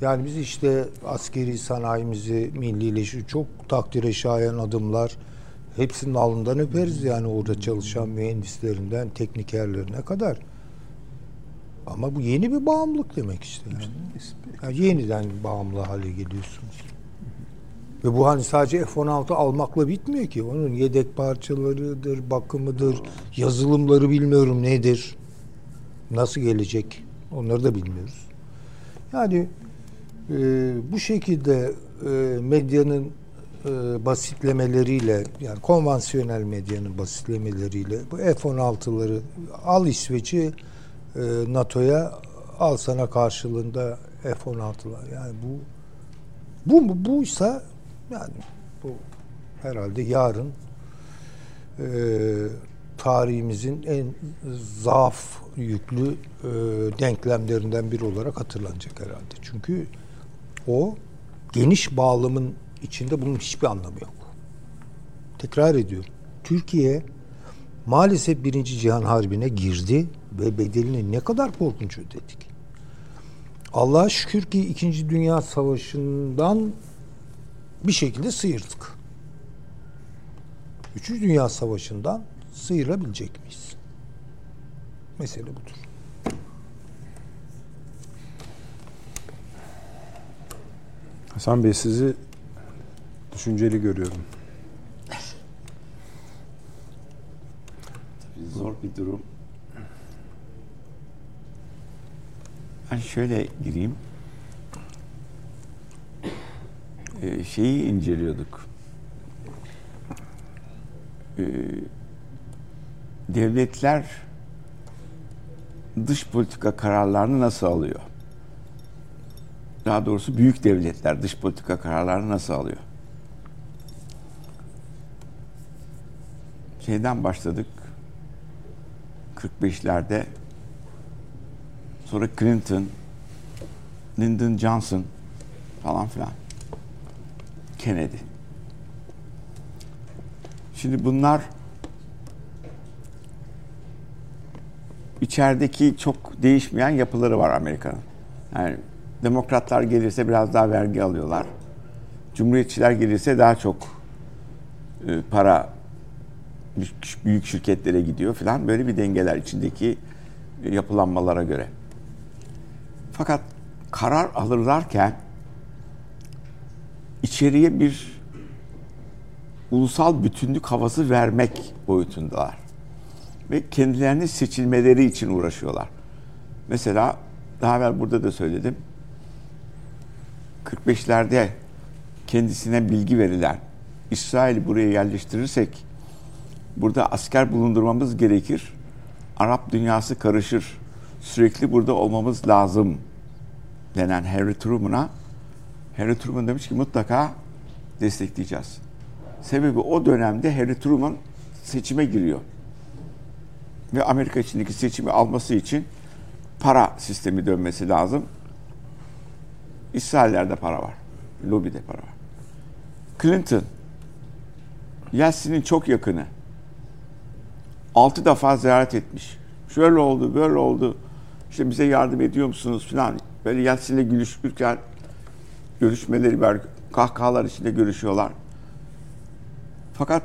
Speaker 3: Yani biz işte askeri sanayimizi millileşi çok takdire şayan adımlar hepsinin alnından öperiz yani orada çalışan mühendislerinden teknikerlerine kadar. Ama bu yeni bir bağımlılık demek işte. Yani. Yani yeniden bağımlı hale geliyorsunuz. Ve bu hani sadece F-16 almakla bitmiyor ki. Onun yedek parçalarıdır, bakımıdır, yazılımları bilmiyorum nedir. Nasıl gelecek onları da bilmiyoruz. Yani e, bu şekilde e, medyanın e, basitlemeleriyle yani konvansiyonel medyanın basitlemeleriyle bu F-16'ları al İsveç'i e, NATO'ya al sana karşılığında F-16'lar yani bu bu bu buysa yani bu herhalde yarın e, tarihimizin en zaaf yüklü e, denklemlerinden biri olarak hatırlanacak herhalde. Çünkü o geniş bağlamın içinde bunun hiçbir anlamı yok. Tekrar ediyorum. Türkiye maalesef Birinci Cihan Harbi'ne girdi ve bedelini ne kadar korkunç ödedik. Allah'a şükür ki İkinci Dünya Savaşı'ndan bir şekilde sıyırdık. Üçüncü Dünya Savaşı'ndan sıyırabilecek miyiz? Mesele budur.
Speaker 1: Hasan Bey sizi düşünceli görüyorum.
Speaker 4: Zor bir durum. Ben şöyle gireyim. Ee, şeyi inceliyorduk. Ee, devletler dış politika kararlarını nasıl alıyor? Daha doğrusu büyük devletler dış politika kararlarını nasıl alıyor? Şeyden başladık. 45'lerde sonra Clinton, Lyndon Johnson falan filan. Kennedy. Şimdi bunlar içerideki çok değişmeyen yapıları var Amerika'nın. Yani demokratlar gelirse biraz daha vergi alıyorlar. Cumhuriyetçiler gelirse daha çok e, para büyük şirketlere gidiyor falan böyle bir dengeler içindeki yapılanmalara göre. Fakat karar alırlarken içeriye bir ulusal bütünlük havası vermek boyutundalar. Ve kendilerini seçilmeleri için uğraşıyorlar. Mesela daha evvel burada da söyledim. 45'lerde kendisine bilgi verilen İsrail'i buraya yerleştirirsek burada asker bulundurmamız gerekir. Arap dünyası karışır. Sürekli burada olmamız lazım denen Harry Truman'a Harry Truman demiş ki mutlaka destekleyeceğiz. Sebebi o dönemde Harry Truman seçime giriyor. Ve Amerika içindeki seçimi alması için para sistemi dönmesi lazım. İsraillerde para var. Lobide para var. Clinton Yeltsin'in çok yakını. Altı defa ziyaret etmiş. Şöyle oldu, böyle oldu. İşte bize yardım ediyor musunuz falan. Böyle Yeltsin'le görüşürken görüşmeleri var. Kahkahalar içinde görüşüyorlar. Fakat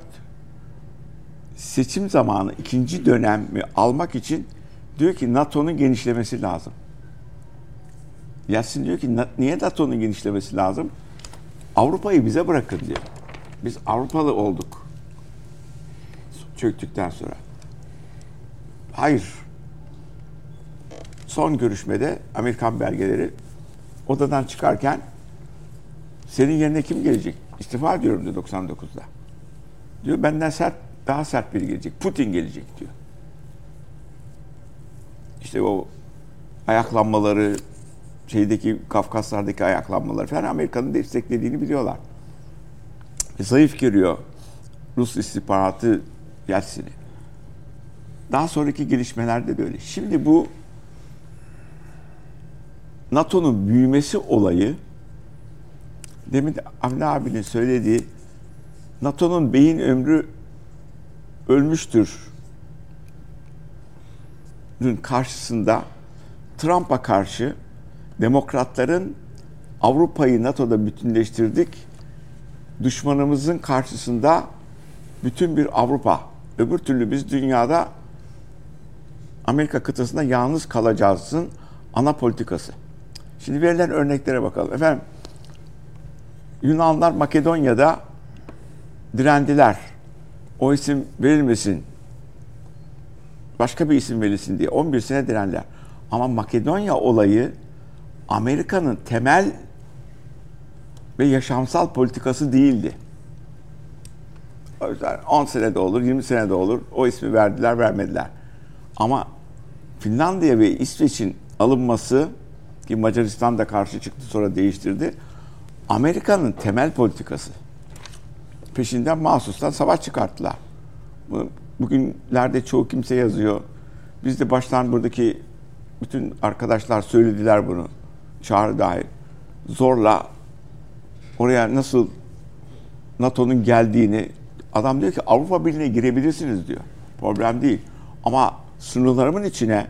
Speaker 4: seçim zamanı ikinci dönemi almak için diyor ki NATO'nun genişlemesi lazım. Yeltsin diyor ki niye NATO'nun genişlemesi lazım? Avrupa'yı bize bırakın diyor. Biz Avrupalı olduk. Çöktükten sonra. Hayır. Son görüşmede Amerikan belgeleri odadan çıkarken senin yerine kim gelecek? İstifa ediyorum diyor 99'da. Diyor benden sert, daha sert biri gelecek. Putin gelecek diyor. İşte o ayaklanmaları, şeydeki Kafkaslardaki ayaklanmaları falan Amerika'nın desteklediğini biliyorlar. E, zayıf görüyor Rus istihbaratı Yeltsin'i. Daha sonraki gelişmelerde de öyle. Şimdi bu NATO'nun büyümesi olayı demin Avni abinin söylediği NATO'nun beyin ömrü ölmüştür karşısında Trump'a karşı demokratların Avrupa'yı NATO'da bütünleştirdik. Düşmanımızın karşısında bütün bir Avrupa. Öbür türlü biz dünyada Amerika kıtasında yalnız kalacağızın ana politikası. Şimdi verilen örneklere bakalım. Efendim Yunanlar Makedonya'da direndiler. O isim verilmesin. Başka bir isim verilsin diye 11 sene direndiler. Ama Makedonya olayı Amerika'nın temel ve yaşamsal politikası değildi. O yüzden 10 senede olur, 20 senede olur. O ismi verdiler, vermediler. Ama Finlandiya ve İsveç'in alınması ki Macaristan da karşı çıktı sonra değiştirdi. Amerika'nın temel politikası. Peşinden mahsustan savaş çıkarttılar. Bu- Bugünlerde çoğu kimse yazıyor. Biz de baştan buradaki bütün arkadaşlar söylediler bunu. Çağrı dahil. Zorla oraya nasıl NATO'nun geldiğini adam diyor ki Avrupa Birliği'ne girebilirsiniz diyor. Problem değil. Ama sınırlarımın içine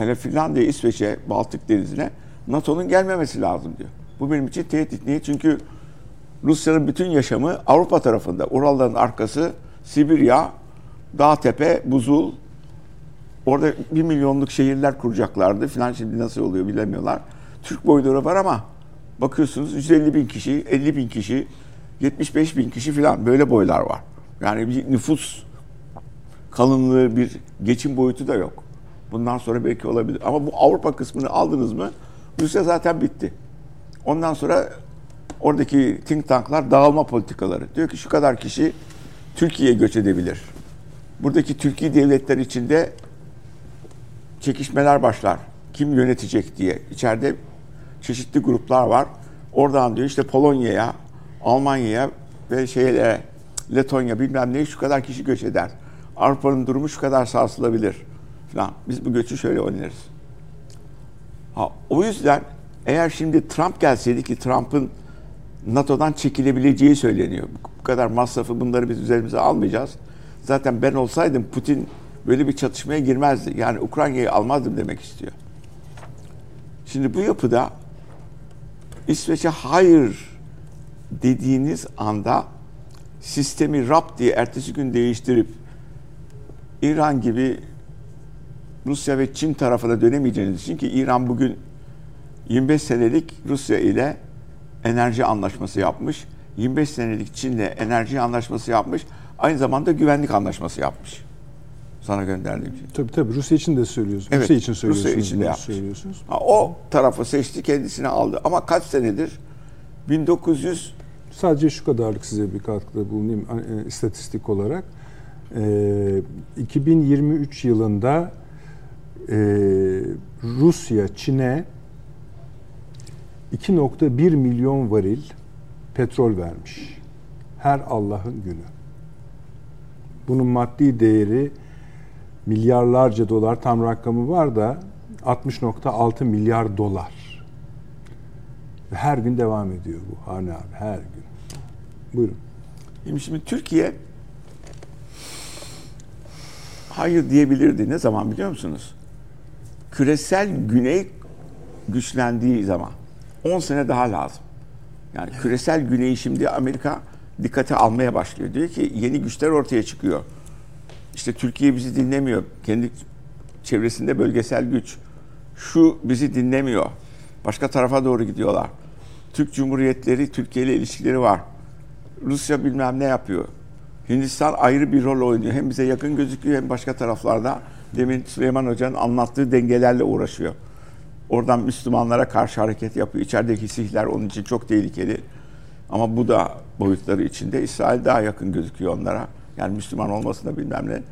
Speaker 4: hele Finlandiya, İsveç'e, Baltık Denizi'ne NATO'nun gelmemesi lazım diyor. Bu benim için tehdit. Niye? Çünkü Rusya'nın bütün yaşamı Avrupa tarafında. Uralların arkası, Sibirya, dağ tepe, buzul. Orada bir milyonluk şehirler kuracaklardı filan. Şimdi nasıl oluyor bilemiyorlar. Türk boyları var ama bakıyorsunuz 150 bin kişi, 50 bin kişi, 75 bin kişi filan böyle boylar var. Yani bir nüfus kalınlığı bir geçim boyutu da yok. Bundan sonra belki olabilir. Ama bu Avrupa kısmını aldınız mı Rusya zaten bitti. Ondan sonra oradaki think tanklar dağılma politikaları. Diyor ki şu kadar kişi Türkiye'ye göç edebilir. Buradaki Türkiye devletler içinde çekişmeler başlar. Kim yönetecek diye. İçeride çeşitli gruplar var. Oradan diyor işte Polonya'ya, Almanya'ya ve şeylere Letonya bilmem ne şu kadar kişi göç eder. Avrupa'nın durumu şu kadar sarsılabilir falan. Biz bu göçü şöyle oynarız. Ha, o yüzden eğer şimdi Trump gelseydi ki Trump'ın NATO'dan çekilebileceği söyleniyor. Bu kadar masrafı bunları biz üzerimize almayacağız. Zaten ben olsaydım Putin böyle bir çatışmaya girmezdi. Yani Ukrayna'yı almazdım demek istiyor. Şimdi bu yapıda İsveç'e hayır dediğiniz anda sistemi rap diye ertesi gün değiştirip İran gibi Rusya ve Çin tarafına dönemeyeceğiniz için ki İran bugün 25 senelik Rusya ile enerji anlaşması yapmış. 25 senelik Çin'le enerji anlaşması yapmış. Aynı zamanda güvenlik anlaşması yapmış. Sana gönderdiğim şey.
Speaker 1: Tabii tabii Rusya için de söylüyorsunuz.
Speaker 4: Evet,
Speaker 1: Rusya için
Speaker 4: Rusya
Speaker 1: söylüyorsunuz.
Speaker 4: için de yapmış.
Speaker 1: söylüyorsunuz.
Speaker 4: Ha, o tarafı seçti, kendisine aldı. Ama kaç senedir? 1900
Speaker 1: Sadece şu kadarlık size bir katkıda bulunayım e, istatistik olarak. E, 2023 yılında e, Rusya Çin'e 2.1 milyon varil petrol vermiş. Her Allah'ın günü. Bunun maddi değeri milyarlarca dolar tam rakamı var da 60.6 milyar dolar. Ve her gün devam ediyor bu Hane abi her gün. Buyurun.
Speaker 4: Şimdi, şimdi Türkiye hayır diyebilirdi. Ne zaman biliyor musunuz? Küresel güney güçlendiği zaman. 10 sene daha lazım. Yani küresel güneyi şimdi Amerika dikkate almaya başlıyor. Diyor ki yeni güçler ortaya çıkıyor. İşte Türkiye bizi dinlemiyor. Kendi çevresinde bölgesel güç. Şu bizi dinlemiyor. Başka tarafa doğru gidiyorlar. Türk Cumhuriyetleri, Türkiye ile ilişkileri var. Rusya bilmem ne yapıyor. Hindistan ayrı bir rol oynuyor. Hem bize yakın gözüküyor hem başka taraflarda. Demin Süleyman Hoca'nın anlattığı dengelerle uğraşıyor. Oradan Müslümanlara karşı hareket yapıyor. İçerideki sihler onun için çok tehlikeli. Ama bu da boyutları içinde İsrail daha yakın gözüküyor onlara. Yani Müslüman olmasına bilmem ne.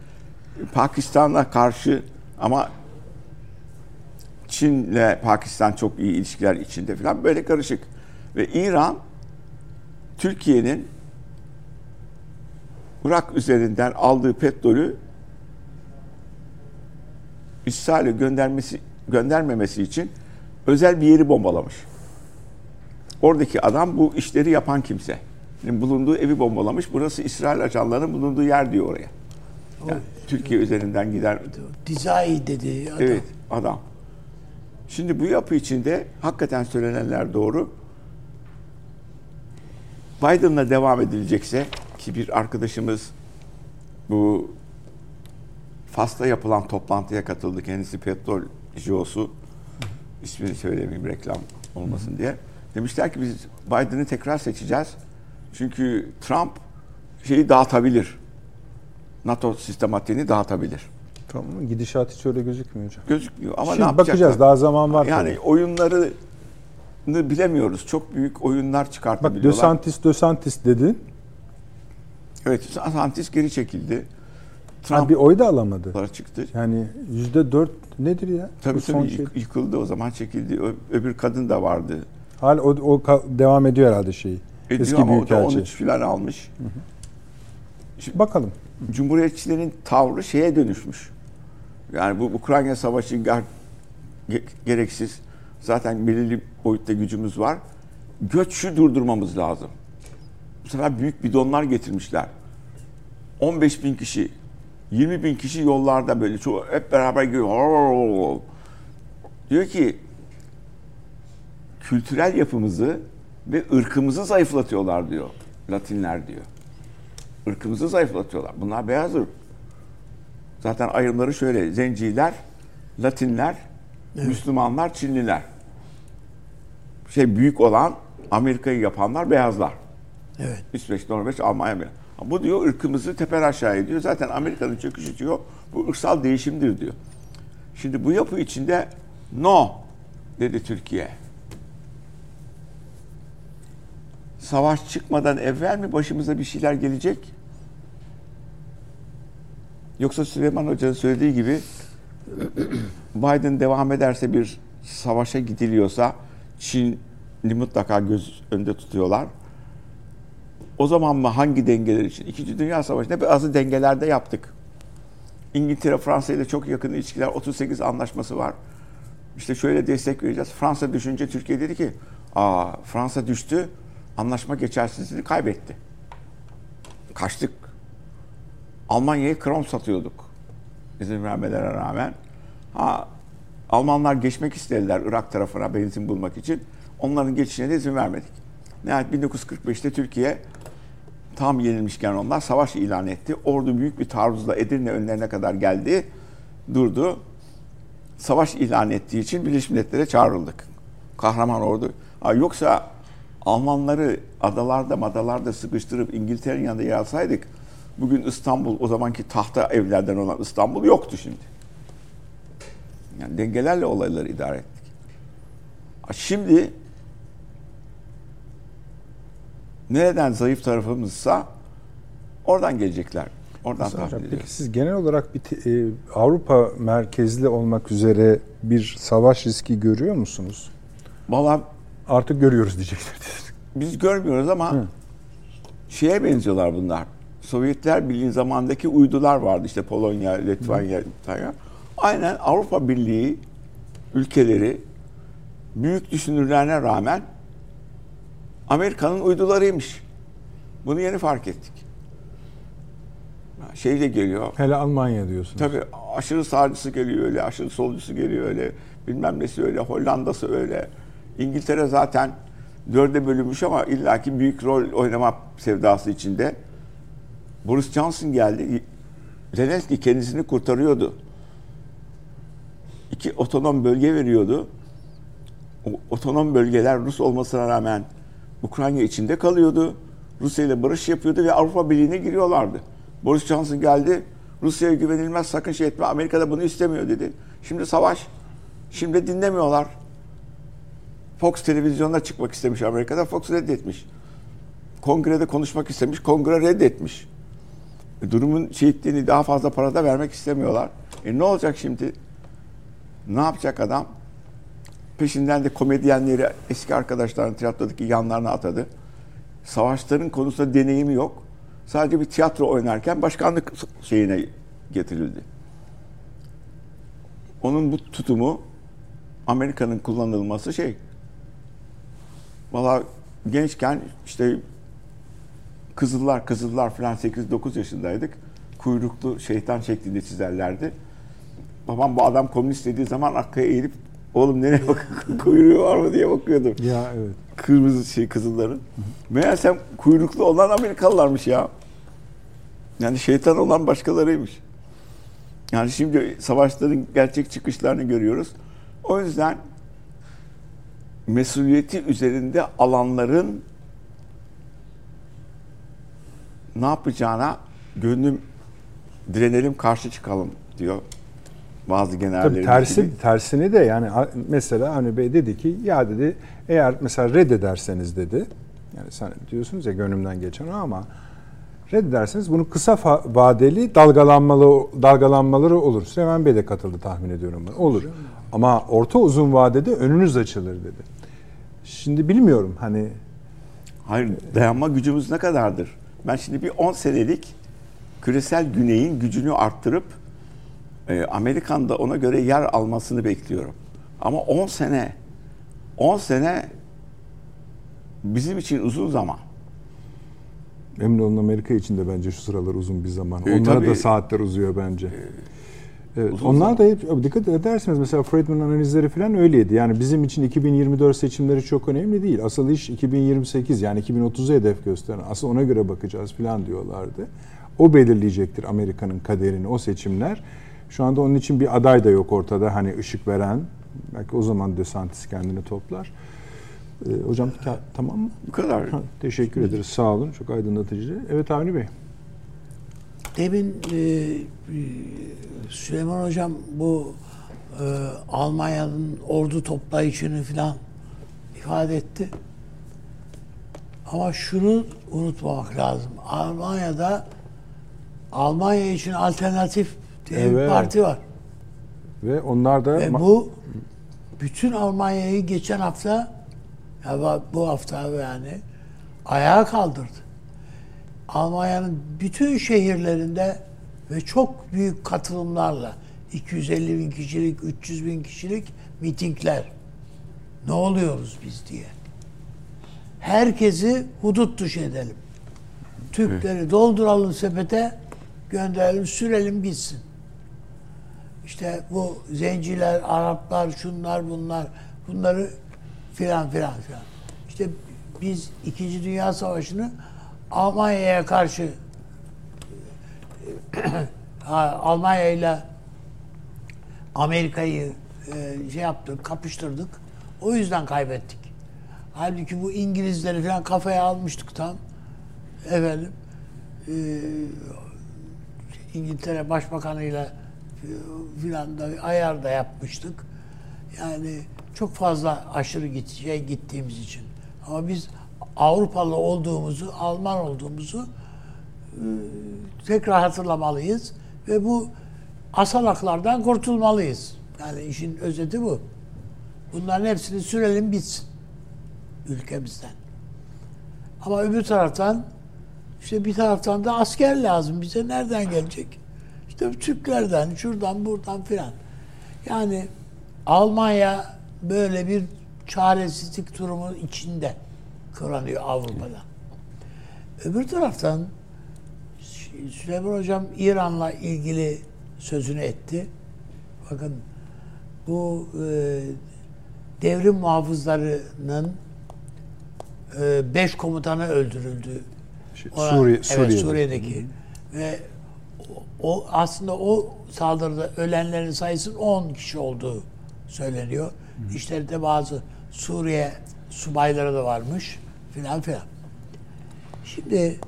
Speaker 4: Pakistan'la karşı ama Çin'le Pakistan çok iyi ilişkiler içinde falan böyle karışık. Ve İran Türkiye'nin Irak üzerinden aldığı petrolü İsrail'e göndermesi göndermemesi için özel bir yeri bombalamış. Oradaki adam bu işleri yapan kimse. Yani bulunduğu evi bombalamış. Burası İsrail ajanlarının bulunduğu yer diyor oraya. Yani Türkiye üzerinden gider.
Speaker 2: Dizai dedi adam.
Speaker 4: Evet adam. Şimdi bu yapı içinde hakikaten söylenenler doğru. Biden'la devam edilecekse ki bir arkadaşımız bu Fas'ta yapılan toplantıya katıldı. Kendisi petrol CEO'su. İsmini söylemeyeyim reklam olmasın diye. Demişler ki biz Biden'ı tekrar seçeceğiz. Çünkü Trump şeyi dağıtabilir. NATO sistematiğini dağıtabilir.
Speaker 1: Tamam gidişat hiç öyle gözükmüyor hocam.
Speaker 4: Gözükmüyor ama
Speaker 1: Şimdi
Speaker 4: ne yapacaklar?
Speaker 1: bakacağız daha zaman var.
Speaker 4: Yani
Speaker 1: tabii.
Speaker 4: oyunları bilemiyoruz. Çok büyük oyunlar
Speaker 1: Bak
Speaker 4: çıkartabiliyorlar.
Speaker 1: Dösantis Dösantis dedin.
Speaker 4: Evet, Atlantis geri çekildi.
Speaker 1: Ha, bir oy da alamadı.
Speaker 4: Trump çıktı.
Speaker 1: Yani yüzde dört nedir ya?
Speaker 4: Tabii
Speaker 1: Bu son
Speaker 4: tabii
Speaker 1: şey.
Speaker 4: yık- yıkıldı o zaman çekildi. Ö- Öbür kadın da vardı.
Speaker 1: Hala o, o devam ediyor herhalde şeyi.
Speaker 4: Ediyor
Speaker 1: Eski
Speaker 4: ama o da
Speaker 1: büyükelçi.
Speaker 4: 13 falan almış.
Speaker 1: Bakalım.
Speaker 4: Cumhuriyetçilerin tavrı şeye dönüşmüş. Yani bu Ukrayna savaşı ger- ge- gereksiz. Zaten belirli boyutta gücümüz var. Göçü durdurmamız lazım. Bu sefer büyük bidonlar getirmişler. 15 bin kişi, 20 bin kişi yollarda böyle çoğu hep beraber gidiyor. Diyor ki kültürel yapımızı ve ırkımızı zayıflatıyorlar diyor Latinler diyor. Irkımızı zayıflatıyorlar. Bunlar beyaz ırk. Zaten ayrımları şöyle. Zenciler, Latinler, Müslümanlar, Çinliler. Şey büyük olan Amerika'yı yapanlar beyazlar.
Speaker 2: Evet.
Speaker 4: İsveç, Norveç, Almanya. Bu diyor ırkımızı teper aşağı ediyor. Zaten Amerika'nın çöküşü diyor. Bu ırksal değişimdir diyor. Şimdi bu yapı içinde no dedi Türkiye. Savaş çıkmadan evvel mi başımıza bir şeyler gelecek? Yoksa Süleyman Hoca'nın söylediği gibi <clears throat> Biden devam ederse bir savaşa gidiliyorsa Çin'i mutlaka göz önünde tutuyorlar. O zaman mı hangi dengeler için? İkinci Dünya Savaşı'nda bazı dengelerde yaptık. İngiltere Fransa ile çok yakın ilişkiler 38 anlaşması var. İşte şöyle destek vereceğiz. Fransa düşünce Türkiye dedi ki Aa, Fransa düştü anlaşma geçersizliğini kaybetti. Kaçtık. Almanya'ya krom satıyorduk. İzin vermelere rağmen. Ha, Almanlar geçmek istediler Irak tarafına benzin bulmak için. Onların geçişine de izin vermedik. Nihayet 1945'te Türkiye tam yenilmişken onlar savaş ilan etti. Ordu büyük bir taarruzla Edirne önlerine kadar geldi. Durdu. Savaş ilan ettiği için Birleşmiş Milletler'e çağrıldık. Kahraman ordu. Ha, yoksa Almanları adalarda madalarda sıkıştırıp İngiltere'nin yanında yer alsaydık bugün İstanbul o zamanki tahta evlerden olan İstanbul yoktu şimdi. Yani dengelerle olayları idare ettik. Şimdi nereden zayıf tarafımızsa oradan gelecekler. Oradan tahmin
Speaker 1: peki siz genel olarak bir te- e, Avrupa merkezli olmak üzere bir savaş riski görüyor musunuz?
Speaker 4: Valla
Speaker 1: Artık görüyoruz diyecekler. <laughs>
Speaker 4: biz görmüyoruz ama şeye benziyorlar bunlar. Sovyetler Birliği zamandaki uydular vardı işte Polonya, Litvanya, Litvanya. Aynen Avrupa Birliği ülkeleri büyük düşünürlerine rağmen Amerika'nın uydularıymış. Bunu yeni fark ettik. Şey de geliyor.
Speaker 1: Hele Almanya diyorsunuz.
Speaker 4: Tabii aşırı sağcısı geliyor öyle, aşırı solcusu geliyor öyle. Bilmem nesi öyle, Hollanda'sı öyle. İngiltere zaten dörde bölünmüş ama illaki büyük rol oynama sevdası içinde. Boris Johnson geldi. Zelenski kendisini kurtarıyordu. İki otonom bölge veriyordu. O otonom bölgeler Rus olmasına rağmen Ukrayna içinde kalıyordu. Rusya ile barış yapıyordu ve Avrupa Birliği'ne giriyorlardı. Boris Johnson geldi. Rusya'ya güvenilmez sakın şey etme. Amerika da bunu istemiyor dedi. Şimdi savaş. Şimdi dinlemiyorlar. Fox televizyonda çıkmak istemiş Amerika'da. Fox reddetmiş. Kongrede konuşmak istemiş. Kongre reddetmiş. E, durumun ettiğini daha fazla para da vermek istemiyorlar. E ne olacak şimdi? Ne yapacak adam? Peşinden de komedyenleri eski arkadaşlarının tiyatrodaki yanlarına atadı. Savaşların konusunda deneyimi yok. Sadece bir tiyatro oynarken başkanlık şeyine getirildi. Onun bu tutumu Amerika'nın kullanılması şey. Valla gençken işte Kızıllar, Kızıllar falan 8-9 yaşındaydık. Kuyruklu şeytan şeklinde çizerlerdi. Babam bu adam komünist dediği zaman arkaya eğilip oğlum nereye bak <laughs> kuyruğu var mı diye bakıyordum.
Speaker 1: Ya evet.
Speaker 4: Kırmızı şey Kızılların. Meğersem kuyruklu olan Amerikalılarmış ya. Yani şeytan olan başkalarıymış. Yani şimdi savaşların gerçek çıkışlarını görüyoruz. O yüzden mesuliyeti üzerinde alanların ne yapacağına gönlüm direnelim karşı çıkalım diyor bazı generallerin.
Speaker 1: Tabii tersi tersini de yani mesela Avni Bey dedi ki ya dedi eğer mesela reddederseniz dedi yani sen diyorsunuz ya gönlümden geçen ama Reddederseniz bunun kısa vadeli dalgalanmalı dalgalanmaları olur. Süleyman Bey de katıldı tahmin ediyorum. buna. Olur. Ama orta uzun vadede önünüz açılır dedi. Şimdi bilmiyorum hani
Speaker 4: Hayır, dayanma gücümüz ne kadardır? Ben şimdi bir 10 senelik küresel güneyin gücünü arttırıp e, Amerikan da ona göre yer almasını bekliyorum. Ama 10 sene 10 sene bizim için uzun zaman.
Speaker 1: emin olun Amerika için de bence şu sıralar uzun bir zaman.
Speaker 4: E,
Speaker 1: Onlara da saatler uzuyor bence. Evet,
Speaker 4: uzun
Speaker 1: onlar
Speaker 4: zaman.
Speaker 1: da hep dikkat ederseniz mesela Friedman analizleri falan öyleydi. Yani bizim için 2024 seçimleri çok önemli değil. Asıl iş 2028 yani 2030'u hedef gösteren. Asıl ona göre bakacağız falan diyorlardı. O belirleyecektir Amerika'nın kaderini o seçimler. Şu anda onun için bir aday da yok ortada hani ışık veren. Belki o zaman DeSantis kendini toplar. Ee, hocam ta- tamam mı?
Speaker 4: Bu kadar.
Speaker 1: Ha, teşekkür ederiz. Sağ olun. Çok aydınlatıcı. Evet Avni Bey.
Speaker 2: Demin e, e, Süleyman Hocam bu e, Almanya'nın ordu toplayışını falan ifade etti. Ama şunu unutmamak lazım. Almanya'da Almanya için alternatif diye bir
Speaker 1: Evet.
Speaker 2: parti var.
Speaker 1: Ve onlar da
Speaker 2: Ve bu bütün Almanya'yı geçen hafta ya bu hafta yani ayağa kaldırdı. Almanya'nın bütün şehirlerinde ve çok büyük katılımlarla 250 bin kişilik, 300 bin kişilik mitingler. Ne oluyoruz biz diye. Herkesi hudut dışı edelim. Türkleri dolduralım sepete, gönderelim, sürelim gitsin. İşte bu zenciler, Araplar, şunlar bunlar, bunları filan filan filan. İşte biz İkinci Dünya Savaşı'nı Almanya'ya karşı <clears throat> Ha, Almanya ile Amerika'yı e, şey yaptık, kapıştırdık. O yüzden kaybettik. Halbuki bu İngilizleri falan kafaya almıştık tam. Efendim e, İngiltere Başbakanı'yla e, filan da ayar da yapmıştık. Yani çok fazla aşırı git, şey gittiğimiz için. Ama biz Avrupalı olduğumuzu, Alman olduğumuzu e, tekrar hatırlamalıyız ve bu asalaklardan kurtulmalıyız. Yani işin özeti bu. Bunların hepsini sürelim bitsin ülkemizden. Ama öbür taraftan işte bir taraftan da asker lazım. Bize nereden gelecek? İşte Türklerden, şuradan, buradan filan. Yani Almanya böyle bir çaresizlik durumu içinde kıranıyor Avrupa'da. Öbür taraftan Süleyman Hocam İran'la ilgili sözünü etti. Bakın bu e, devrim muhafızlarının e, beş komutanı öldürüldü. Ona-
Speaker 1: Suriye,
Speaker 2: evet,
Speaker 1: Suriye'de.
Speaker 2: Suriye'deki. Ve o, aslında o saldırıda ölenlerin sayısının 10 kişi olduğu söyleniyor. İşlerinde bazı Suriye subayları da varmış filan filan. Şimdi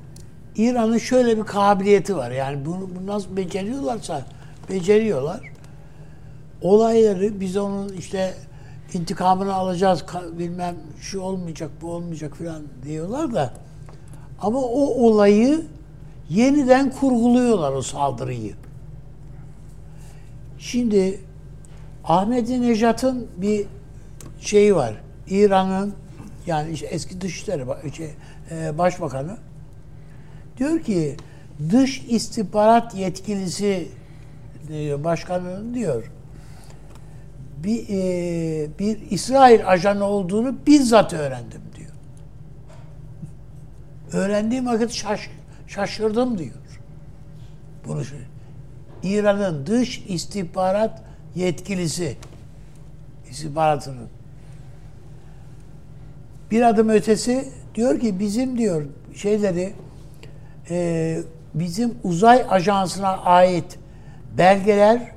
Speaker 2: İran'ın şöyle bir kabiliyeti var. Yani bunu, bunu nasıl beceriyorlarsa beceriyorlar. Olayları biz onun işte intikamını alacağız bilmem şu olmayacak bu olmayacak filan diyorlar da ama o olayı yeniden kurguluyorlar o saldırıyı. Şimdi Ahmedi Nejat'ın bir şeyi var. İran'ın yani işte eski Dışişleri şey, e, Başbakanı diyor ki dış istihbarat yetkilisi başkanının diyor bir e, bir İsrail ajanı olduğunu bizzat öğrendim diyor. Öğrendiğim vakit şaş, şaşırdım diyor. Bunu. İran'ın dış istihbarat yetkilisi istihbaratının bir adım ötesi diyor ki bizim diyor şeyleri e, bizim uzay ajansına ait belgeler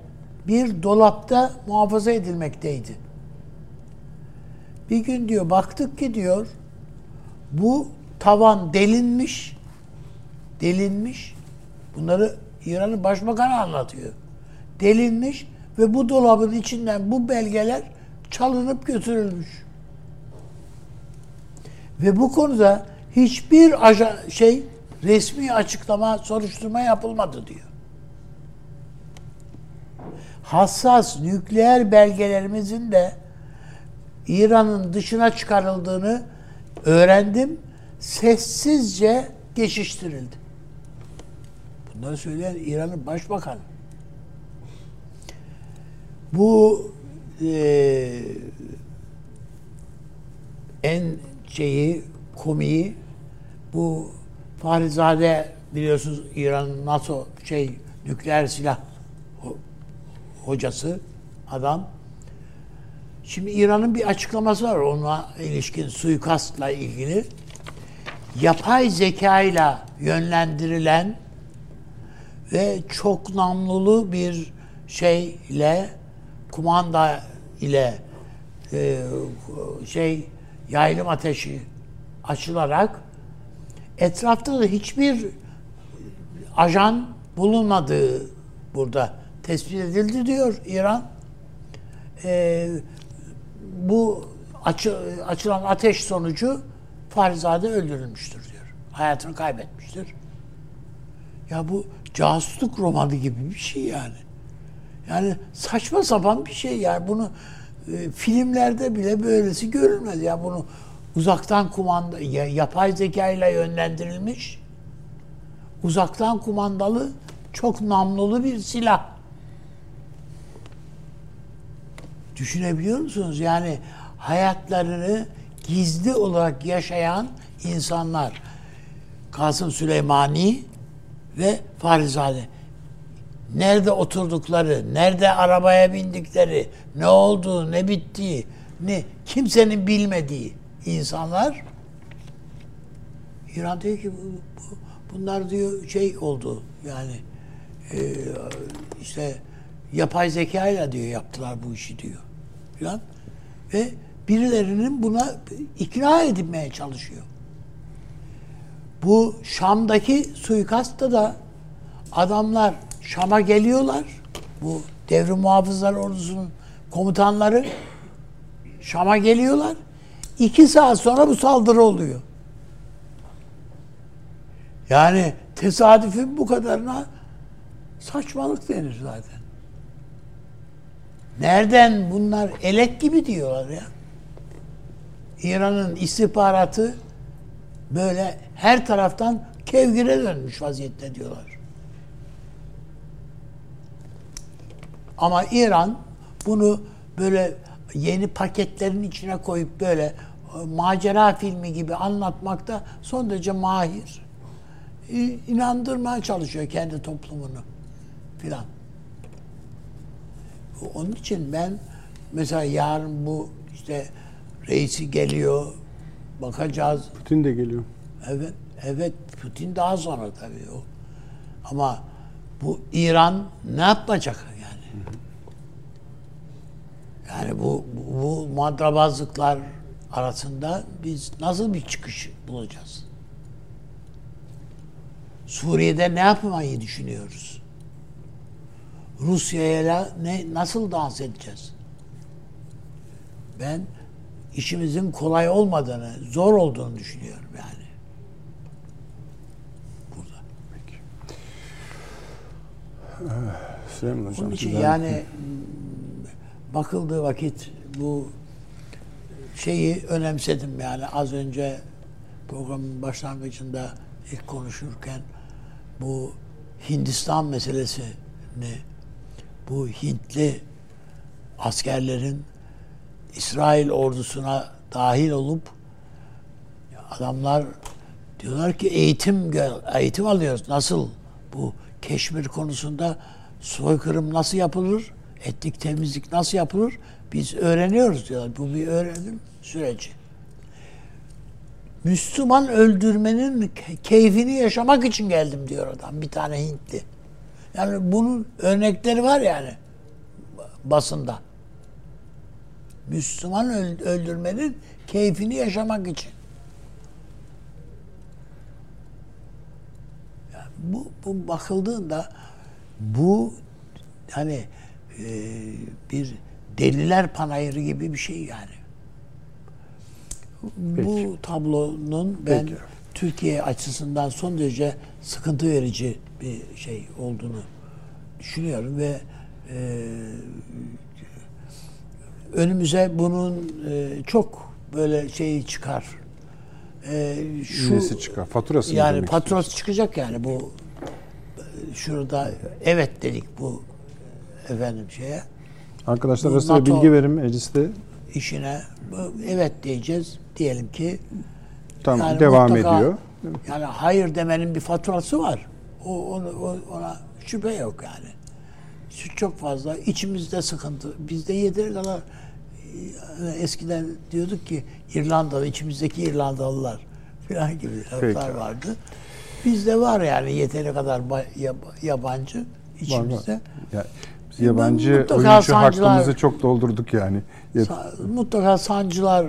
Speaker 2: bir dolapta muhafaza edilmekteydi. Bir gün diyor baktık ki diyor bu tavan delinmiş delinmiş bunları İran'ın başbakanı anlatıyor. Delinmiş ve bu dolabın içinden bu belgeler çalınıp götürülmüş. Ve bu konuda hiçbir aja, şey resmi açıklama, soruşturma yapılmadı diyor. Hassas nükleer belgelerimizin de İran'ın dışına çıkarıldığını öğrendim. Sessizce geçiştirildi. Bunları söyleyen İran'ın başbakanı. Bu e, en şeyi komiği bu Fahrizade biliyorsunuz İran'ın NATO şey nükleer silah ho- hocası adam. Şimdi İran'ın bir açıklaması var ona ilişkin suikastla ilgili. Yapay zeka ile yönlendirilen ve çok namlulu bir şeyle kumanda ile e, şey yaylım ateşi açılarak etrafta da hiçbir ajan bulunmadığı burada tespit edildi diyor İran. E, bu açı, açılan ateş sonucu Farizade öldürülmüştür diyor. Hayatını kaybetmiştir. Ya bu casusluk romanı gibi bir şey yani. Yani saçma sapan bir şey yani bunu e, filmlerde bile böylesi görülmez ya bunu uzaktan kumanda ya, yapay zeka ile yönlendirilmiş uzaktan kumandalı çok namlulu bir silah. Düşünebiliyor musunuz? Yani hayatlarını gizli olarak yaşayan insanlar Kasım Süleymani ve Farizade nerede oturdukları, nerede arabaya bindikleri, ne olduğu, ne bittiği, ne kimsenin bilmediği insanlar İran diyor ki bu, bu- bunlar diyor şey oldu yani e, işte yapay zekayla diyor yaptılar bu işi diyor filan ve birilerinin buna ikna edilmeye çalışıyor. Bu Şam'daki suikastta da adamlar Şam'a geliyorlar. Bu devrim muhafızlar ordusunun komutanları Şam'a geliyorlar. İki saat sonra bu saldırı oluyor. Yani tesadüfün bu kadarına saçmalık denir zaten. Nereden bunlar elek gibi diyorlar ya. İran'ın istihbaratı böyle her taraftan kevgire dönmüş vaziyette diyorlar. Ama İran bunu böyle yeni paketlerin içine koyup böyle e, macera filmi gibi anlatmakta son derece mahir. İnandırmaya çalışıyor kendi toplumunu filan. Onun için ben mesela yarın bu işte reisi geliyor bakacağız
Speaker 1: Putin de geliyor.
Speaker 2: Evet, evet Putin daha sonra tabii o. Ama bu İran ne yapacak yani? Yani bu, bu, bu madrabazlıklar arasında biz nasıl bir çıkış bulacağız? Suriye'de ne yapmayı düşünüyoruz? Rusya'yla ne nasıl dans edeceğiz? Ben işimizin kolay olmadığını, zor olduğunu düşünüyorum yani. Burada.
Speaker 1: Süleyman Hocam.
Speaker 2: Onun için
Speaker 1: sizden-
Speaker 2: yani bakıldığı vakit bu şeyi önemsedim yani az önce programın başlangıcında ilk konuşurken bu Hindistan meselesini bu Hintli askerlerin İsrail ordusuna dahil olup adamlar diyorlar ki eğitim eğitim alıyoruz. Nasıl bu Keşmir konusunda soykırım nasıl yapılır? Etnik temizlik nasıl yapılır? Biz öğreniyoruz diyorlar. Bu bir öğrenim süreci. Müslüman öldürmenin ke- keyfini yaşamak için geldim diyor adam. Bir tane Hintli. Yani bunun örnekleri var yani basında. Müslüman öl- öldürmenin keyfini yaşamak için. Yani bu, bu bakıldığında bu hani e, bir deliler panayırı gibi bir şey yani. Bu
Speaker 1: Peki.
Speaker 2: tablonun ben
Speaker 1: Peki.
Speaker 2: Türkiye açısından son derece sıkıntı verici bir şey olduğunu düşünüyorum ve e, önümüze bunun e, çok böyle şeyi çıkar. E, şu
Speaker 1: Nesi çıkar? Faturası mı
Speaker 2: yani
Speaker 1: demek
Speaker 2: faturası çıkacak yani bu şurada evet dedik bu efendim şeye
Speaker 1: Arkadaşlar
Speaker 2: Bu
Speaker 1: arasında
Speaker 2: NATO-
Speaker 1: bilgi verin mecliste.
Speaker 2: işine evet diyeceğiz diyelim ki
Speaker 1: Tam
Speaker 2: Yani
Speaker 1: devam
Speaker 2: mutlaka-
Speaker 1: ediyor.
Speaker 2: Yani hayır demenin bir faturası var. O, onu- o- ona şüphe yok yani. Şu Çok fazla içimizde sıkıntı. Bizde e, eskiden diyorduk ki İrlandalı, içimizdeki İrlandalılar falan gibi laflar
Speaker 1: Peki.
Speaker 2: vardı. Bizde var yani yeteri kadar ba- yab- yabancı içimizde.
Speaker 1: Ya, biz yabancı oyuncu
Speaker 2: sancılar-
Speaker 1: hakkımızı çok doldurduk yani.
Speaker 2: Mutlaka sancılar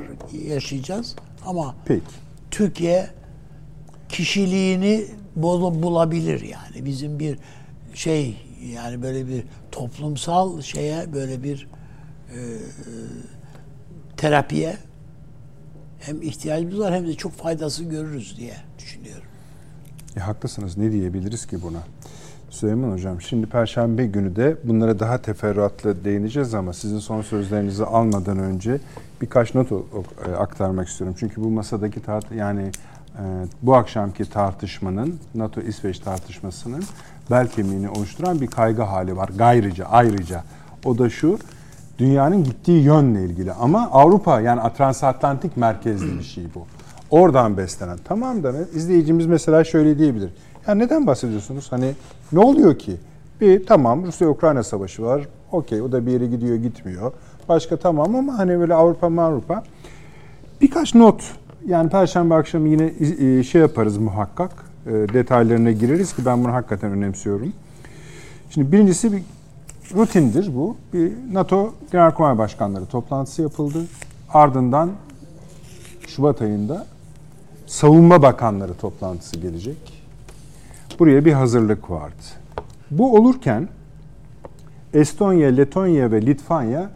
Speaker 2: yaşayacağız ama
Speaker 1: Peki.
Speaker 2: Türkiye kişiliğini bul- bulabilir yani bizim bir şey yani böyle bir toplumsal şeye böyle bir e, terapiye hem ihtiyacımız var hem de çok faydası görürüz diye düşünüyorum.
Speaker 1: E, haklısınız. Ne diyebiliriz ki buna? Süleyman Hocam şimdi Perşembe günü de bunlara daha teferruatlı değineceğiz ama sizin son sözlerinizi almadan önce birkaç not e, aktarmak istiyorum. Çünkü bu masadaki tart yani e, bu akşamki tartışmanın NATO İsveç tartışmasının bel kemiğini oluşturan bir kaygı hali var. Gayrıca ayrıca o da şu dünyanın gittiği yönle ilgili ama Avrupa yani transatlantik merkezli bir şey bu. Oradan beslenen. Tamam da izleyicimiz mesela şöyle diyebilir. Ya neden bahsediyorsunuz? Hani ne oluyor ki? Bir tamam Rusya-Ukrayna savaşı var. Okey o da bir yere gidiyor gitmiyor. Başka tamam ama hani böyle Avrupa Avrupa. Birkaç not yani Perşembe akşamı yine e, şey yaparız muhakkak. E, Detaylarına gireriz ki ben bunu hakikaten önemsiyorum. Şimdi birincisi bir rutindir bu. Bir NATO Genelkurmay Başkanları toplantısı yapıldı. Ardından Şubat ayında Savunma Bakanları toplantısı gelecek. Buraya bir hazırlık vardı. Bu olurken Estonya, Letonya ve Litvanya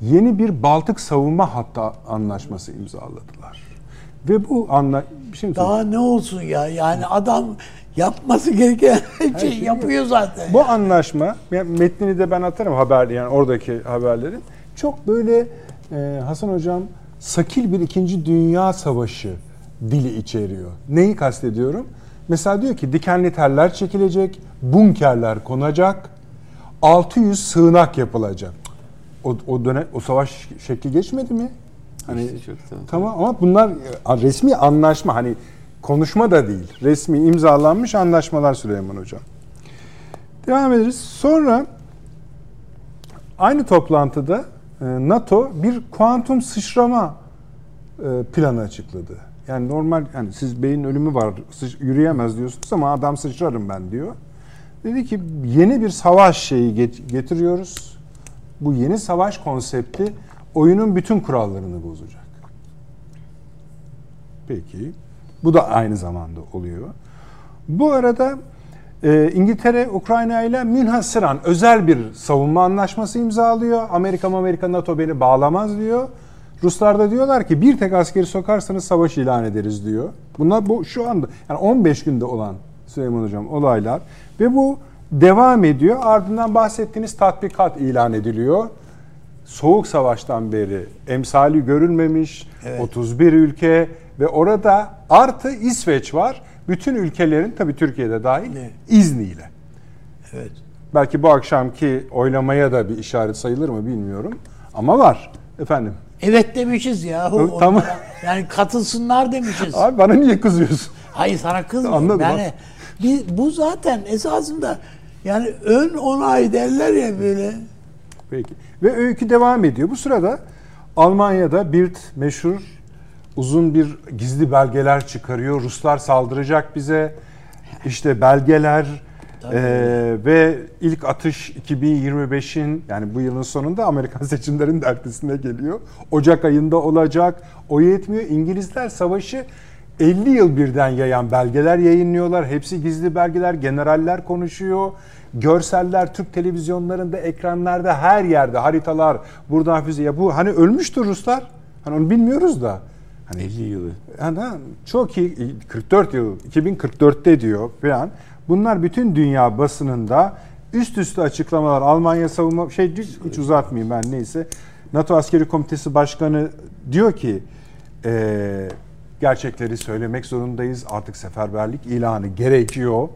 Speaker 1: yeni bir Baltık savunma hattı anlaşması imzaladılar. Ve bu anla şimdi
Speaker 2: Daha ne olsun ya yani adam yapması gereken <laughs> şey
Speaker 1: şeyi
Speaker 2: yapıyor zaten.
Speaker 1: Bu anlaşma, yani metnini de ben atarım haber yani oradaki haberlerin. Çok böyle e, Hasan Hocam sakil bir ikinci dünya savaşı dili içeriyor. Neyi kastediyorum? Mesela diyor ki dikenli teller çekilecek, bunkerler konacak, 600 sığınak yapılacak. O, o dönem o savaş şekli geçmedi mi? Hani
Speaker 4: İşte çok tamam.
Speaker 1: tamam ama bunlar resmi anlaşma hani konuşma da değil. Resmi imzalanmış anlaşmalar Süleyman Hocam. Devam ederiz. Sonra aynı toplantıda e, NATO bir kuantum sıçrama e, planı açıkladı. Yani normal yani siz beyin ölümü var yürüyemez diyorsunuz ama adam sıçrarım ben diyor. Dedi ki yeni bir savaş şeyi get- getiriyoruz. Bu yeni savaş konsepti oyunun bütün kurallarını bozacak. Peki. Bu da aynı zamanda oluyor. Bu arada e, İngiltere Ukrayna ile münhasıran özel bir savunma anlaşması imzalıyor. Amerika Amerika NATO beni bağlamaz diyor. Ruslar da diyorlar ki bir tek askeri sokarsanız savaş ilan ederiz diyor. Bunlar bu şu anda yani 15 günde olan Süleyman Hocam olaylar ve bu devam ediyor. Ardından bahsettiğiniz tatbikat ilan ediliyor. Soğuk Savaş'tan beri emsali görülmemiş 31 ülke ve orada artı İsveç var. Bütün ülkelerin tabii Türkiye'de dahil
Speaker 2: Evet.
Speaker 1: izniyle.
Speaker 2: Evet.
Speaker 1: Belki bu akşamki oylamaya da bir işaret sayılır mı bilmiyorum ama var efendim.
Speaker 2: Evet demişiz ya.
Speaker 1: Tamam.
Speaker 2: Yani katılsınlar demişiz.
Speaker 1: Abi bana niye kızıyorsun?
Speaker 2: Hayır sana kızmıyorum.
Speaker 1: Anladım,
Speaker 2: Yani bir, bu zaten esasında yani ön onay derler ya böyle.
Speaker 1: Peki. Ve öykü devam ediyor. Bu sırada Almanya'da Bild meşhur uzun bir gizli belgeler çıkarıyor. Ruslar saldıracak bize. İşte belgeler
Speaker 2: Tabii.
Speaker 1: eee, ve ilk atış 2025'in yani bu yılın sonunda Amerikan <laughs> seçimlerinin de ertesine geliyor. Ocak ayında olacak. O yetmiyor. İngilizler savaşı 50 yıl birden yayan belgeler yayınlıyorlar. Hepsi gizli belgeler. Generaller konuşuyor. Görseller Türk televizyonlarında, ekranlarda, her yerde haritalar, buradan füze. Ya bu hani ölmüştür Ruslar. Hani onu bilmiyoruz da. Hani
Speaker 4: 50 yılı.
Speaker 1: yani çok iyi 44 yıl 2044'te diyor falan. Bunlar bütün dünya basınında üst üste açıklamalar Almanya savunma şey hiç uzatmayayım ben neyse. NATO Askeri Komitesi Başkanı diyor ki e, gerçekleri söylemek zorundayız. Artık seferberlik ilanı gerekiyor.